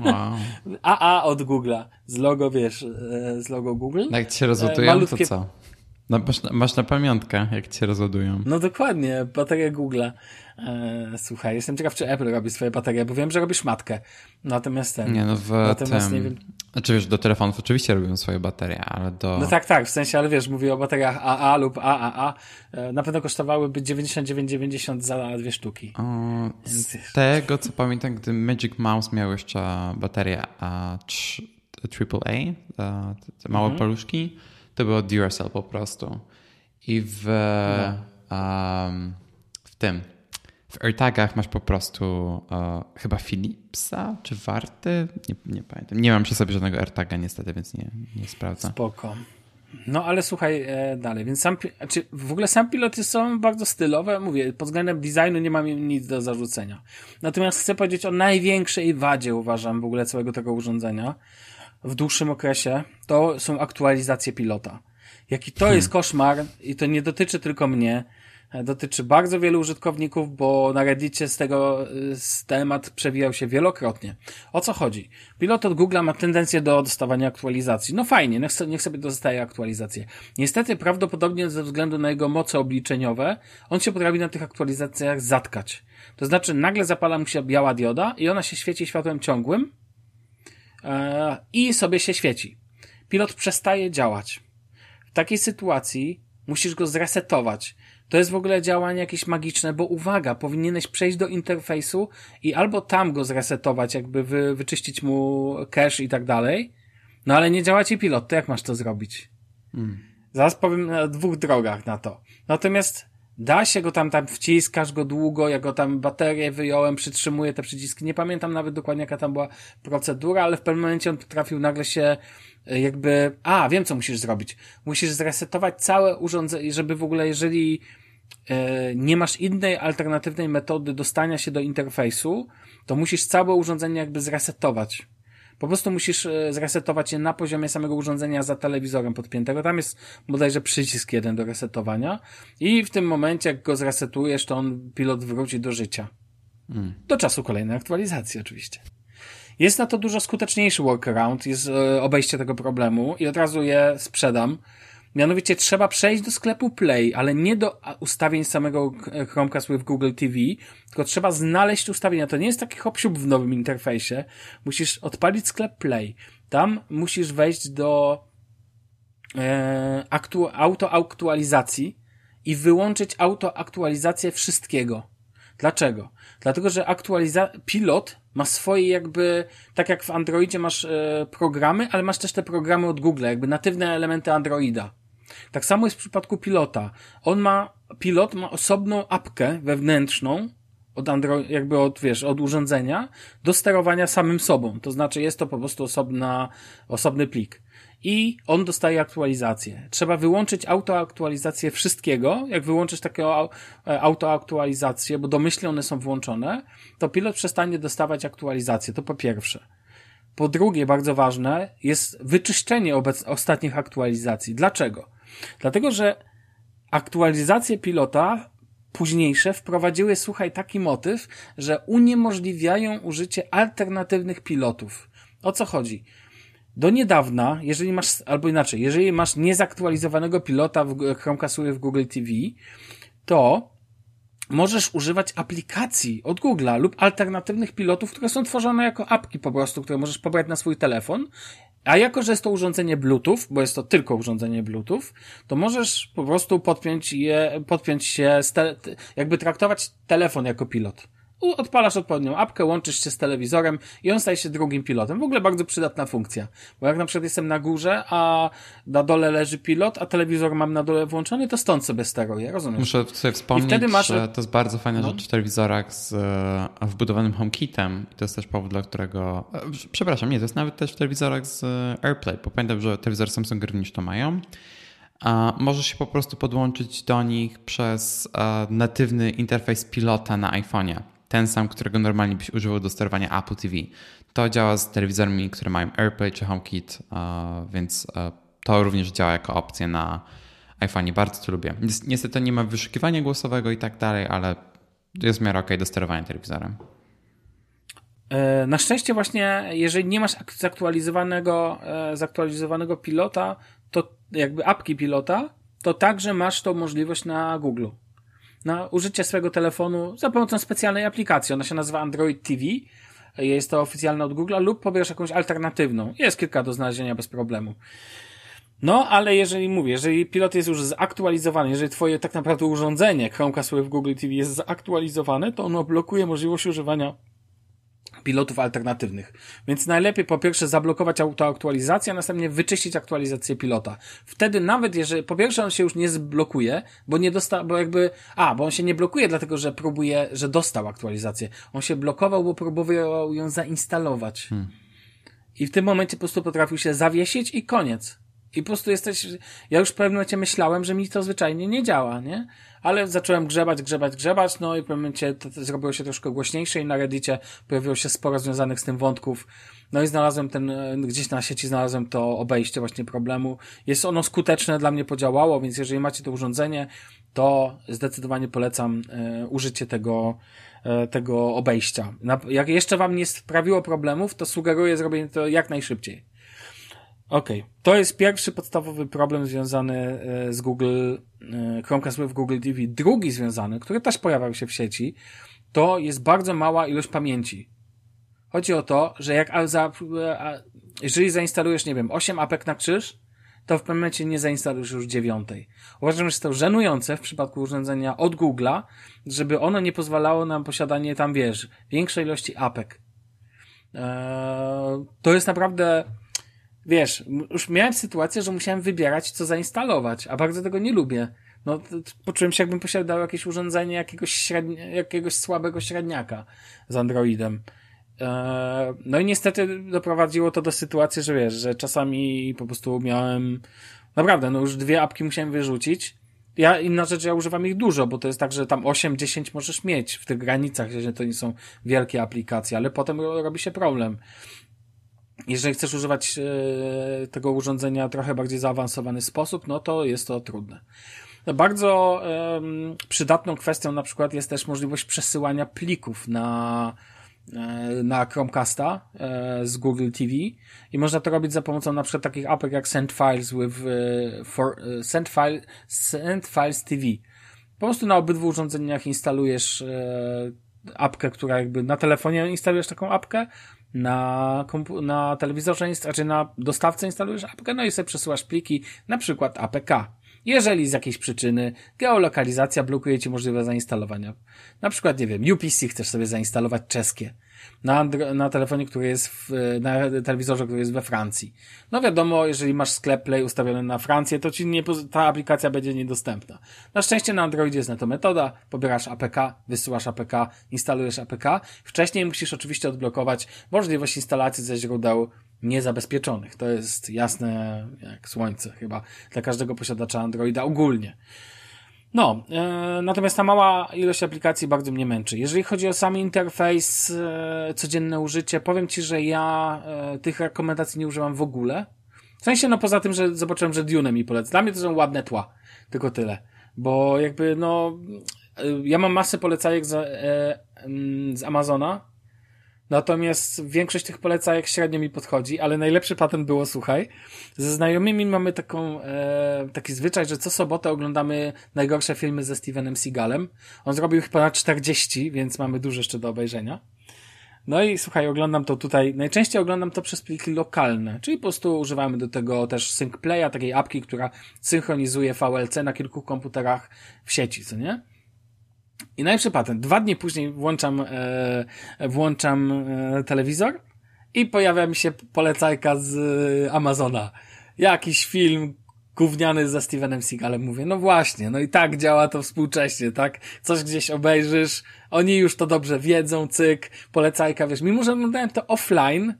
Wow. AA od Google'a. Z logo, wiesz, e, z logo Google. Jak ci się rozładują, e, Malutkie... to co? No, masz, masz na pamiątkę, jak cię rozładują. No dokładnie, bateria Google'a. E, słuchaj, jestem ciekaw, czy Apple robi swoje baterie, bo wiem, że robisz matkę. Natomiast ten. Nie, no w natomiast tym, nie wiem. Znaczy wiesz, do telefonów oczywiście robią swoje baterie, ale do. No tak, tak, w sensie, ale wiesz, mówię o bateriach AA lub AAA. E, na pewno kosztowałyby 99,90 za dwie sztuki. O, z tego co pamiętam, gdy Magic Mouse miał jeszcze baterię AAA, te małe mhm. paluszki, to było Duracell po prostu. I w, no. um, w tym w AirTagach masz po prostu uh, chyba Philipsa czy Warty? Nie, nie pamiętam. Nie mam przy sobie żadnego AirTaga niestety, więc nie, nie sprawdzam. Spoko. No ale słuchaj e, dalej, więc sam, znaczy w ogóle sam piloty są bardzo stylowe, mówię, pod względem designu nie mam im nic do zarzucenia. Natomiast chcę powiedzieć o największej wadzie, uważam, w ogóle całego tego urządzenia w dłuższym okresie, to są aktualizacje pilota. Jaki to hmm. jest koszmar i to nie dotyczy tylko mnie, dotyczy bardzo wielu użytkowników, bo na Reddicie z tego z temat przewijał się wielokrotnie. O co chodzi? Pilot od Google ma tendencję do dostawania aktualizacji. No fajnie, niech, niech sobie dostaje aktualizacje. Niestety, prawdopodobnie ze względu na jego moce obliczeniowe, on się potrafi na tych aktualizacjach zatkać. To znaczy, nagle zapala mu się biała dioda i ona się świeci światłem ciągłym e, i sobie się świeci. Pilot przestaje działać. W takiej sytuacji musisz go zresetować. To jest w ogóle działanie jakieś magiczne, bo uwaga, powinieneś przejść do interfejsu i albo tam go zresetować, jakby wy, wyczyścić mu cache i tak dalej, no ale nie działa ci pilot, to jak masz to zrobić? Hmm. Zaraz powiem na dwóch drogach na to. Natomiast da się go tam, tam wciskasz go długo, ja go tam baterię wyjąłem, przytrzymuję te przyciski, nie pamiętam nawet dokładnie jaka tam była procedura, ale w pewnym momencie on potrafił nagle się e, jakby, a, wiem co musisz zrobić. Musisz zresetować całe urządzenie, żeby w ogóle, jeżeli E, nie masz innej alternatywnej metody dostania się do interfejsu, to musisz całe urządzenie jakby zresetować. Po prostu musisz e, zresetować je na poziomie samego urządzenia za telewizorem podpiętego. Tam jest bodajże przycisk jeden do resetowania i w tym momencie, jak go zresetujesz, to on pilot wróci do życia. Hmm. Do czasu kolejnej aktualizacji oczywiście. Jest na to dużo skuteczniejszy workaround, jest e, obejście tego problemu i od razu je sprzedam Mianowicie trzeba przejść do sklepu Play, ale nie do ustawień samego Chromecast with Google TV, tylko trzeba znaleźć ustawienia. To nie jest taki hop w nowym interfejsie. Musisz odpalić sklep Play. Tam musisz wejść do e, aktu, autoaktualizacji i wyłączyć autoaktualizację wszystkiego. Dlaczego? Dlatego, że aktualiza pilot ma swoje jakby, tak jak w Androidzie masz e, programy, ale masz też te programy od Google, jakby natywne elementy Androida. Tak samo jest w przypadku pilota. On ma, pilot ma osobną apkę wewnętrzną, od Android, jakby od, wiesz, od urządzenia do sterowania samym sobą. To znaczy jest to po prostu osobna, osobny plik. I on dostaje aktualizację. Trzeba wyłączyć autoaktualizację wszystkiego. Jak wyłączysz taką e, autoaktualizację, bo domyślnie one są włączone, to pilot przestanie dostawać aktualizację. To po pierwsze. Po drugie, bardzo ważne jest wyczyszczenie obec ostatnich aktualizacji. Dlaczego? Dlatego, że aktualizacje pilota późniejsze wprowadziły, słuchaj, taki motyw, że uniemożliwiają użycie alternatywnych pilotów. O co chodzi? Do niedawna, jeżeli masz, albo inaczej, jeżeli masz niezaktualizowanego pilota w Chromecastie w Google TV, to możesz używać aplikacji od Google'a lub alternatywnych pilotów, które są tworzone jako apki po prostu, które możesz pobrać na swój telefon. A jako, że jest to urządzenie Bluetooth, bo jest to tylko urządzenie Bluetooth, to możesz po prostu podpiąć je, podpiąć się, jakby traktować telefon jako pilot odpalasz odpowiednią apkę, łączysz się z telewizorem i on staje się drugim pilotem. W ogóle bardzo przydatna funkcja. Bo jak na przykład jestem na górze, a na dole leży pilot, a telewizor mam na dole włączony, to stąd sobie steruję, rozumiesz? Muszę sobie wspomnieć, masz... że to jest bardzo fajna no. rzecz w telewizorach z e, wbudowanym HomeKitem. I to jest też powód, dla którego... E, przepraszam, nie, to jest nawet też w telewizorach z e, AirPlay, bo pamiętam, że telewizory Samsung również to mają. A możesz się po prostu podłączyć do nich przez natywny interfejs pilota na iPhone'ie ten sam, którego normalnie byś używał do sterowania Apple TV. To działa z telewizorami, które mają AirPlay czy HomeKit, więc to również działa jako opcja na iPhone. Bardzo to lubię. Niestety nie ma wyszukiwania głosowego i tak dalej, ale jest w miarę ok do sterowania telewizorem. E, na szczęście właśnie, jeżeli nie masz zaktualizowanego, e, zaktualizowanego pilota, to jakby apki pilota, to także masz tą możliwość na Google na użycie swojego telefonu za pomocą specjalnej aplikacji. Ona się nazywa Android TV. Jest to oficjalna od Google lub pobierasz jakąś alternatywną. Jest kilka do znalezienia bez problemu. No, ale jeżeli mówię, jeżeli pilot jest już zaktualizowany, jeżeli twoje tak naprawdę urządzenie Chromecast w Google TV jest zaktualizowane, to ono blokuje możliwość używania pilotów alternatywnych. Więc najlepiej po pierwsze zablokować autoaktualizację, a następnie wyczyścić aktualizację pilota. Wtedy nawet jeżeli, po pierwsze on się już nie zblokuje, bo nie dostał, bo jakby, a, bo on się nie blokuje dlatego, że próbuje, że dostał aktualizację. On się blokował, bo próbował ją zainstalować. Hmm. I w tym momencie po prostu potrafił się zawiesić i koniec. I po prostu jesteś, ja już w pewnym momencie myślałem, że mi to zwyczajnie nie działa, nie? Ale zacząłem grzebać, grzebać, grzebać, no i w pewnym momencie to, to zrobiło się troszkę głośniejsze i na Reddicie pojawiło się sporo związanych z tym wątków. No i znalazłem ten, e, gdzieś na sieci znalazłem to obejście właśnie problemu. Jest ono skuteczne, dla mnie podziałało, więc jeżeli macie to urządzenie, to zdecydowanie polecam e, użycie tego, e, tego obejścia. Na, jak jeszcze wam nie sprawiło problemów, to sugeruję zrobienie to jak najszybciej. Okej. Okay. To jest pierwszy podstawowy problem związany e, z Google, e, Chromecast w Google TV. Drugi związany, który też pojawiał się w sieci, to jest bardzo mała ilość pamięci. Chodzi o to, że jak e, jeżeli zainstalujesz, nie wiem, 8 apek na krzyż, to w pewnym momencie nie zainstalujesz już dziewiątej. Uważam, że jest to żenujące w przypadku urządzenia od Google'a, żeby ono nie pozwalało nam posiadanie tam, wiesz, większej ilości apek. Eee, to jest naprawdę wiesz, już miałem sytuację, że musiałem wybierać, co zainstalować, a bardzo tego nie lubię. No, poczułem się, jakbym posiadał jakieś urządzenie jakiegoś, średni, jakiegoś słabego średniaka z Androidem. Eee, no i niestety doprowadziło to do sytuacji, że wiesz, że czasami po prostu miałem, naprawdę, no już dwie apki musiałem wyrzucić. Ja, inna rzecz, ja używam ich dużo, bo to jest tak, że tam 8-10 możesz mieć w tych granicach, że to nie są wielkie aplikacje, ale potem robi się problem jeżeli chcesz używać e, tego urządzenia w trochę bardziej zaawansowany sposób, no to jest to trudne. Bardzo przydatną kwestią na przykład jest też możliwość przesyłania plików na e, na Chromecasta e, z Google TV i można to robić za pomocą na przykład takich apek jak Send Files with for, Send, File, Send Files TV. Po prostu na obydwu urządzeniach instalujesz apkę, która jakby na telefonie instalujesz taką apkę, na, na telewizorze, znaczy na dostawce instalujesz apkę, no i sobie przesyłasz pliki, na przykład APK. Jeżeli z jakiejś przyczyny geolokalizacja blokuje Ci możliwość zainstalowania. Na przykład, nie wiem, UPC chcesz sobie zainstalować czeskie na, na telefonie, który jest w, na telewizorze, który jest we Francji. No wiadomo, jeżeli masz sklep Play ustawiony na Francję, to Ci nie, ta aplikacja będzie niedostępna. Na szczęście na Androidzie jest na to metoda, pobierasz APK, wysyłasz APK, instalujesz APK. Wcześniej musisz oczywiście odblokować możliwość instalacji ze źródeł niezabezpieczonych. To jest jasne jak słońce chyba dla każdego posiadacza Androida ogólnie. No, e, natomiast ta mała ilość aplikacji bardzo mnie męczy. Jeżeli chodzi o sam interfejs, e, codzienne użycie, powiem Ci, że ja e, tych rekomendacji nie używam w ogóle. W sensie, no poza tym, że zobaczyłem, że Dune mi poleca. Dla mnie to są ładne tła. Tylko tyle. Bo jakby, no, e, ja mam masę polecajek z, e, z Amazona, Natomiast większość tych polecajek średnio mi podchodzi, ale najlepszy patent było, słuchaj, ze znajomymi mamy taką, e, taki zwyczaj, że co sobotę oglądamy najgorsze filmy ze Stevenem Seagalem. On zrobił ich ponad 40, więc mamy dużo jeszcze do obejrzenia. No i słuchaj, oglądam to tutaj, najczęściej oglądam to przez pliki lokalne, czyli po prostu używamy do tego też SyncPlaya, takiej apki, która synchronizuje VLC na kilku komputerach w sieci, co nie? I najlepszy patent. Dwa dni później włączam, e, włączam e, telewizor i pojawia mi się polecajka z e, Amazona. Jakiś film gówniany ze Stevenem Seagalem. Mówię, no właśnie, no i tak działa to współcześnie, tak? Coś gdzieś obejrzysz, oni już to dobrze wiedzą, cyk, polecajka, wiesz. Mimo, że oglądałem to offline,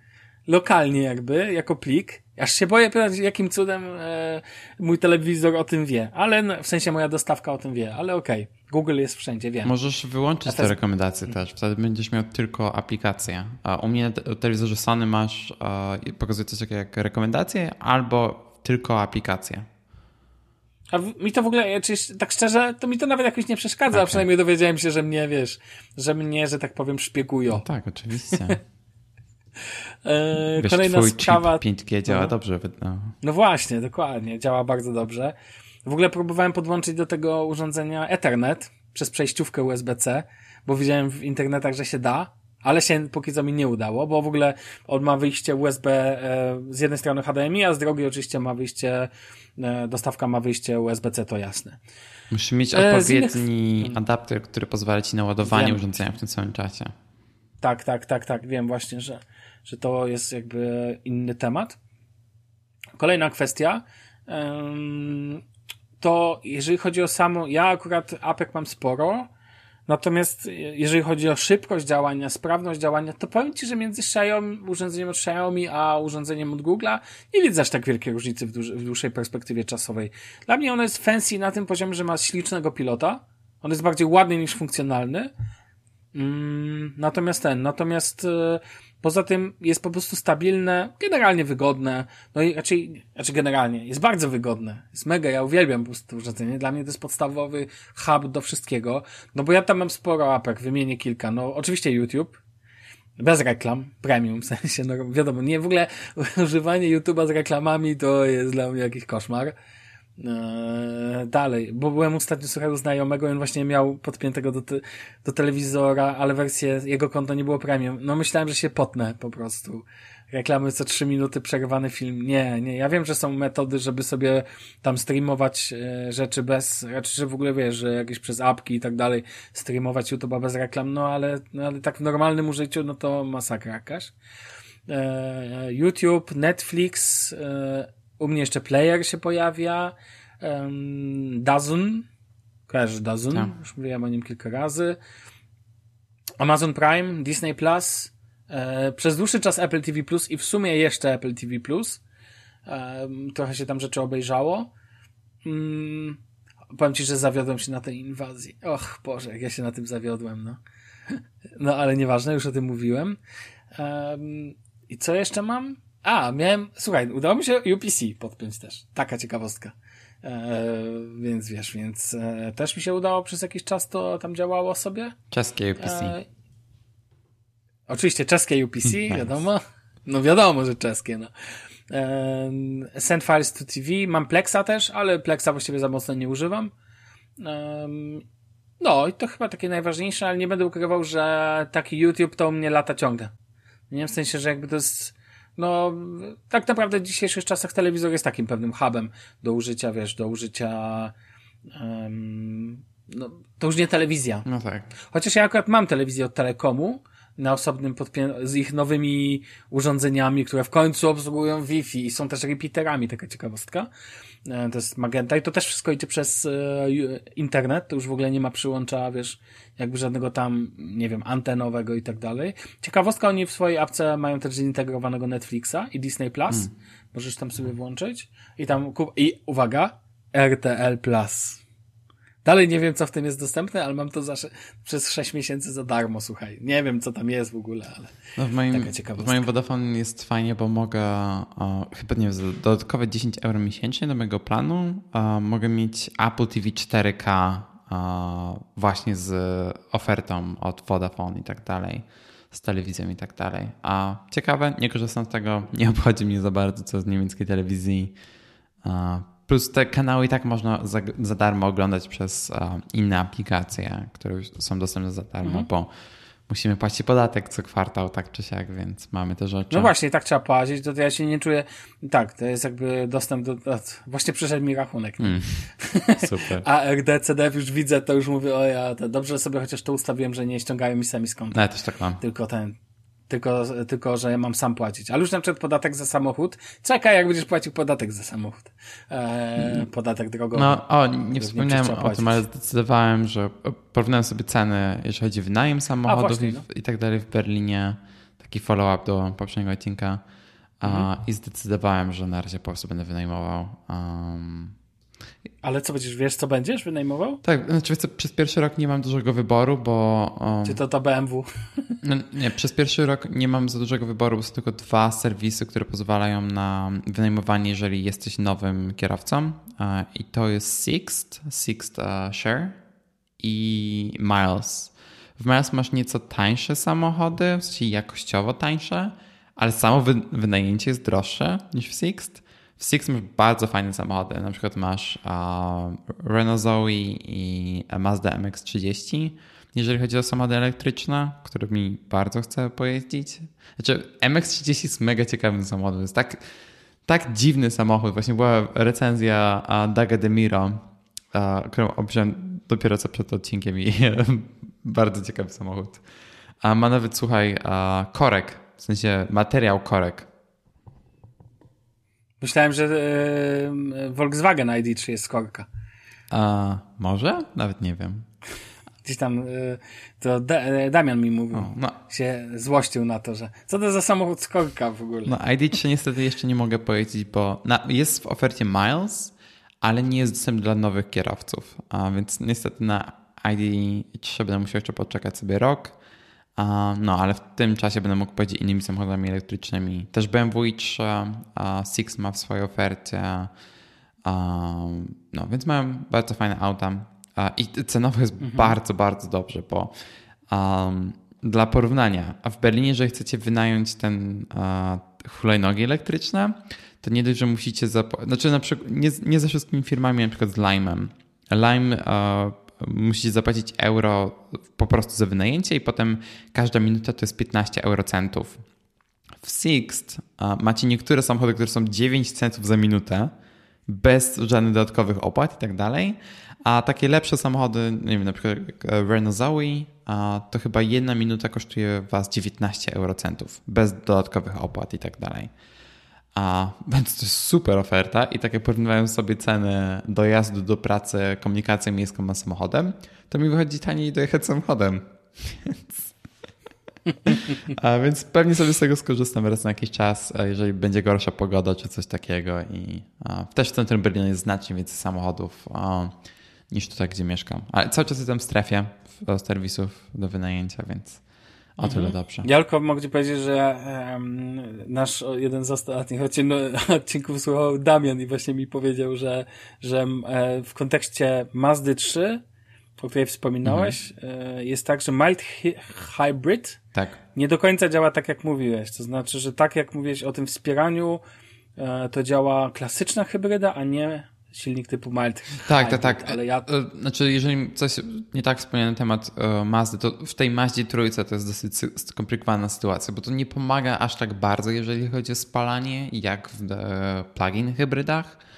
lokalnie jakby, jako plik, Aż się boję pytać, jakim cudem e, mój telewizor o tym wie. Ale w sensie moja dostawka o tym wie, ale okej. Okay. Google jest wszędzie, wiem. Możesz wyłączyć te rekomendacje też. Wtedy będziesz miał tylko aplikację. A u mnie na telewizorze Sony masz, e, pokazuje coś takiego jak rekomendacje albo tylko aplikację. A mi to w ogóle, czy tak szczerze, to mi to nawet jakoś nie przeszkadza, okay. a przynajmniej dowiedziałem się, że mnie, wiesz, że mnie, że tak powiem, szpiegują. No tak, oczywiście. E, Wiesz, kolejna sprawa. 5G działa no. dobrze. No. no właśnie, dokładnie. Działa bardzo dobrze. W ogóle próbowałem podłączyć do tego urządzenia Ethernet przez przejściówkę USB-C, bo widziałem w internetach, że się da, ale się póki co mi nie udało, bo w ogóle on ma wyjście USB e, z jednej strony HDMI, a z drugiej oczywiście ma wyjście, e, dostawka ma wyjście USB-C, to jasne. Musisz mieć odpowiedni innych... adapter, który pozwala ci na ładowanie Wiem. urządzenia w tym samym czasie. Tak, tak, tak, tak. Wiem właśnie, że, że to jest jakby inny temat. Kolejna kwestia. To jeżeli chodzi o samo, ja akurat APEK mam sporo, natomiast jeżeli chodzi o szybkość działania, sprawność działania, to powiem Ci, że między Xiaomi, urządzeniem od Xiaomi a urządzeniem od Google'a nie widzę aż tak wielkiej różnicy w, w dłuższej perspektywie czasowej. Dla mnie ono jest fancy na tym poziomie, że ma ślicznego pilota. On jest bardziej ładny niż funkcjonalny, Mm, natomiast ten, natomiast e, poza tym jest po prostu stabilne, generalnie wygodne, no i raczej, znaczy generalnie, jest bardzo wygodne, jest mega, ja uwielbiam po prostu urządzenie, dla mnie to jest podstawowy hub do wszystkiego, no bo ja tam mam sporo apek, wymienię kilka, no oczywiście YouTube, bez reklam, premium, w sensie, no wiadomo, nie, w ogóle używanie YouTube'a z reklamami to jest dla mnie jakiś koszmar, Eee, dalej, bo byłem ostatnio słuchał znajomego i on właśnie miał podpiętego do, te, do telewizora, ale wersję, jego konto nie było premium. No myślałem, że się potnę po prostu. Reklamy co trzy minuty, przerwany film. Nie, nie. Ja wiem, że są metody, żeby sobie tam streamować e, rzeczy bez, raczej, że w ogóle wiesz, że jakieś przez apki i tak dalej, streamować YouTube'a bez reklam, no ale, no ale tak w normalnym użyciu, no to masakra jakaś. E, YouTube, Netflix, e, u mnie jeszcze Player się pojawia. Um, Dazn. Kojarzysz Dazn? Tak. Już mówiłem o nim kilka razy. Amazon Prime, Disney Plus. E, przez dłuższy czas Apple TV Plus i w sumie jeszcze Apple TV Plus. E, trochę się tam rzeczy obejrzało. Mm, powiem ci, że zawiodłem się na tej inwazji. Och Boże, jak ja się na tym zawiodłem, no. No ale nieważne, już o tym mówiłem. Um, I co jeszcze mam? A, miałem, słuchaj, udało mi się UPC podpiąć też. Taka ciekawostka. E, więc wiesz, więc e, też mi się udało przez jakiś czas to tam działało sobie. Czeskie UPC. E, Oczywiście czeskie UPC, nice. wiadomo. No wiadomo, że czeskie, no. Um, send files to TV. Mam Plexa też, ale Plexa właściwie za mocno nie używam. Um, no i to chyba takie najważniejsze, ale nie będę ukrywał, że taki YouTube to u mnie lata ciąga. Nie w sensie, że jakby to jest, no, tak naprawdę w dzisiejszych czasach telewizor jest takim pewnym hubem do użycia, wiesz, do użycia, um, no, to już nie telewizja. No tak. Chociaż ja akurat mam telewizję od Telekomu, na osobnym podpię- z ich nowymi urządzeniami, które w końcu obsługują Wi-Fi i są też repeaterami, taka ciekawostka. E, to jest Magenta i to też wszystko idzie przez e, internet, to już w ogóle nie ma przyłącza, wiesz, jakby żadnego tam, nie wiem, antenowego i tak dalej. Ciekawostka, oni w swojej apce mają też zintegrowanego Netflixa i Disney Plus. Hmm. Możesz tam sobie włączyć i tam, i uwaga, RTL Plus. Dalej nie wiem, co w tym jest dostępne, ale mam to za, przez 6 miesięcy za darmo, słuchaj. Nie wiem, co tam jest w ogóle, ale no w moim, taka ciekawostka. W moim Vodafone jest fajnie, bo mogę, o, chyba nie wiem, dodatkowe 10 euro miesięcznie do mojego planu o, mogę mieć Apple TV 4K o, właśnie z ofertą od Vodafone i tak dalej, z telewizją i tak dalej. A ciekawe, nie korzystam z tego, nie obchodzi mnie za bardzo, co z niemieckiej telewizji Plus te kanały i tak można za, za darmo oglądać przez uh, inne aplikacje, które już są dostępne za darmo, mhm. bo musimy płacić podatek co kwartał, tak czy siak, więc mamy te rzeczy. No właśnie, tak trzeba płacić, to ja się nie czuję, tak, to jest jakby dostęp do, do właśnie przyszedł mi rachunek. Mm, super. A RDCDF już widzę, to już mówię, o ja, to dobrze sobie chociaż to ustawiłem, że nie ściągają mi sami skąd. No, ja też tak mam. Tylko ten, tylko, tylko, że ja mam sam płacić. Ale już na przykład podatek za samochód. Czekaj, jak będziesz płacił podatek za samochód. Eee, podatek drogowy. No, o, nie wspomniałem o tym, ale zdecydowałem, że porównałem sobie ceny, jeżeli chodzi o wynajem samochodów właśnie, i, no. i, tak dalej w Berlinie. Taki follow-up do poprzedniego odcinka. Mhm. I zdecydowałem, że na razie po prostu będę wynajmował. Um, ale co będziesz, wiesz co będziesz wynajmował? Tak, znaczy co, przez pierwszy rok nie mam dużego wyboru, bo... Um, Czy to to BMW? No, nie, przez pierwszy rok nie mam za dużego wyboru, bo są tylko dwa serwisy, które pozwalają na wynajmowanie, jeżeli jesteś nowym kierowcą. I to jest Sixt, Sixt Share i Miles. W Miles masz nieco tańsze samochody, w sensie jakościowo tańsze, ale samo wynajęcie jest droższe niż w Sixt. W Six masz bardzo fajne samochody. Na przykład masz uh, Renault Zoe i Mazda MX-30. Jeżeli chodzi o samochody elektryczne, którymi bardzo chcę pojeździć. Znaczy, MX-30 jest mega ciekawym samochodem. Jest tak, tak dziwny samochód. Właśnie była recenzja Daga Demiro, którą obejrzałem dopiero co przed odcinkiem i bardzo ciekawy samochód. A ma nawet, słuchaj, korek, w sensie materiał korek Myślałem, że yy, Volkswagen ID3 jest skorka. A może? Nawet nie wiem. Gdzieś tam yy, to da, e, Damian mi mówił, o, no. się złościł na to, że co to za samochód skorka w ogóle. No ID3 niestety jeszcze nie mogę powiedzieć, bo na, jest w ofercie Miles, ale nie jest dostępny dla nowych kierowców, a więc niestety na ID3 będę musiał jeszcze poczekać sobie rok. No, ale w tym czasie będę mógł powiedzieć innymi samochodami elektrycznymi. Też BMW i3, Six ma w swojej ofercie. No, więc mają bardzo fajne auta. I cenowo jest mhm. bardzo, bardzo dobrze, bo um, dla porównania, a w Berlinie, jeżeli chcecie wynająć ten uh, hulajnogi elektryczne, to nie dość, że musicie zapłacić. Znaczy, na przykład, nie, nie ze wszystkimi firmami, na przykład z Lime'em. Lime uh, musicie zapłacić euro po prostu za wynajęcie i potem każda minuta to jest 15 eurocentów. W Sixt macie niektóre samochody, które są 9 centów za minutę, bez żadnych dodatkowych opłat i tak dalej, a takie lepsze samochody, nie wiem, na przykład Renault Zoe, to chyba jedna minuta kosztuje was 19 eurocentów, bez dodatkowych opłat i tak dalej. A, więc to jest super oferta i tak jak porównywałem sobie ceny dojazdu do pracy komunikacją miejską a samochodem, to mi wychodzi taniej dojechać samochodem. Więc... A więc pewnie sobie z tego skorzystam raz na jakiś czas, jeżeli będzie gorsza pogoda czy coś takiego. I a, też w centrum Berlina jest znacznie więcej samochodów a, niż tutaj, gdzie mieszkam. Ale cały czas jestem w strefie serwisów do wynajęcia, więc o tyle mhm. dobrze. Jalko, mogę ci powiedzieć, że um, nasz jeden z ostatnich odcinków słuchał Damian i właśnie mi powiedział, że, że e, w kontekście Mazdy 3 o której wspominałeś, mhm. jest tak, że mild hybrid tak. nie do końca działa tak, jak mówiłeś. To znaczy, że tak jak mówiłeś o tym wspieraniu, e, to działa klasyczna hybryda, a nie silnik typu mild Tak, hybrid, tak, tak. Ale ja... E, znaczy, jeżeli coś nie tak wspomniałem na temat uh, Mazdy, to w tej Mazdzie trójce to jest dosyć skomplikowana sytuacja, bo to nie pomaga aż tak bardzo, jeżeli chodzi o spalanie, jak w plug-in hybrydach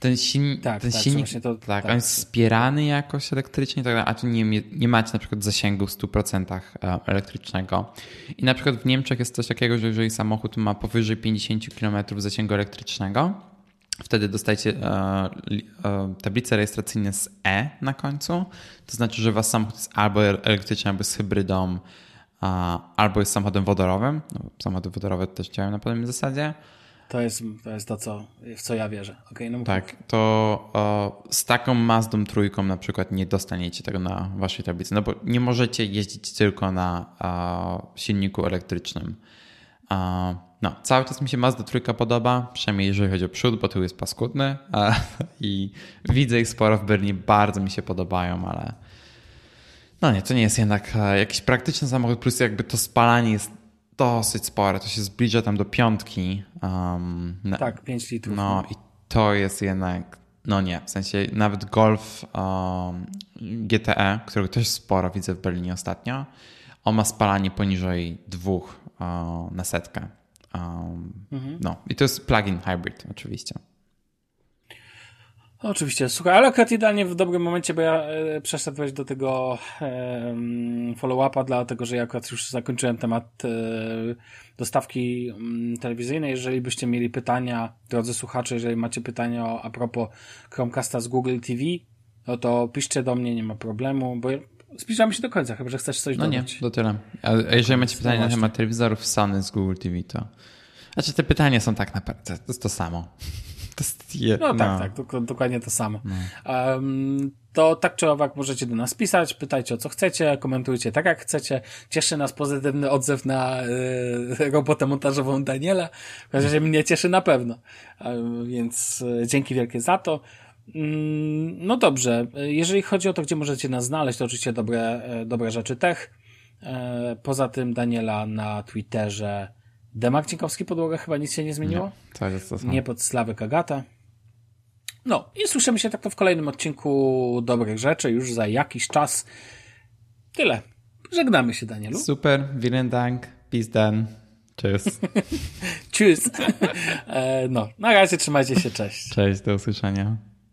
ten, silnik, tak, ten tak, silnik, to, tak, tak, on jest wspierany jakoś elektrycznie, tak, a tu nie, nie macie na przykład zasięgu w 100% e, elektrycznego. I na przykład w Niemczech jest coś takiego, że jeżeli samochód ma powyżej 50 km zasięgu elektrycznego, wtedy dostajecie e, e, tablice rejestracyjne z E na końcu. To znaczy, że wasz samochód jest albo elektryczny, albo z hybrydą, albo jest samochodem wodorowym. No, samochody wodorowe też działają na podobnej zasadzie. To jest, to jest to, co, w co ja wierzę. Okay, no tak, to o, z taką Mazdą trójką na przykład nie dostaniecie tego na waszej tablicy, no bo nie możecie jeździć tylko na o, silniku elektrycznym. O, no, cały czas mi się Mazda trójka podoba, przynajmniej jeżeli chodzi o przód, bo tył jest paskudny a, i widzę ich sporo w Berlinie, bardzo mi się podobają, ale no nie, to nie jest jednak e, jakiś praktyczny samochód, plus jakby to spalanie jest dosyć spore. To się zbliża tam do piątki. Um, tak, 5 litrów. No i to jest jednak, no nie, w sensie nawet Golf um, GTE, którego też sporo widzę w Berlinie ostatnio, on ma spalanie poniżej dwóch um, na setkę. Um, mhm. No i to jest plug-in hybrid oczywiście. Oczywiście, słuchaj, ale akurat idealnie w dobrym momencie, bo ja e, przeszedłeś do tego e, follow-upa, dlatego że ja akurat już zakończyłem temat e, dostawki m, mm, telewizyjnej. Jeżeli byście mieli pytania, drodzy słuchacze, jeżeli macie pytania a propos Chromecasta z Google TV, no to piszcie do mnie, nie ma problemu, bo zbliżamy się do końca, chyba że chcesz coś no dodać. nie, do tyle. A jeżeli macie pytania no na temat telewizorów Sony z Google TV, to... Znaczy te pytania są tak naprawdę, to jest to samo. To jest je, no, tak, no. tak, dokładnie to samo. No. Um, to tak czy owak możecie do nas pisać, pytajcie o co chcecie, komentujcie tak jak chcecie. Cieszy nas pozytywny odzew na y, robotę montażową Daniela. W każdym razie mnie cieszy na pewno. więc y, dzięki wielkie za to. Mm, no dobrze, jeżeli chodzi o to, gdzie możecie nas znaleźć, to oczywiście dobre, e, dobre rzeczy tech. E, poza tym Daniela na Twitterze Demak Cinkowski podłoga chyba nic się nie zmieniło. Nie, tak jest to samo. Nie pod Sławek Agata. No i słyszymy się tak to w kolejnym odcinku dobrych rzeczy już za jakiś czas. Tyle. Żegnamy się, Danielu. Super, vielen Dank, bis dann. Tschüss. Tschüss. E, no, na razie trzymajcie się, cześć. Cześć, do usłyszenia.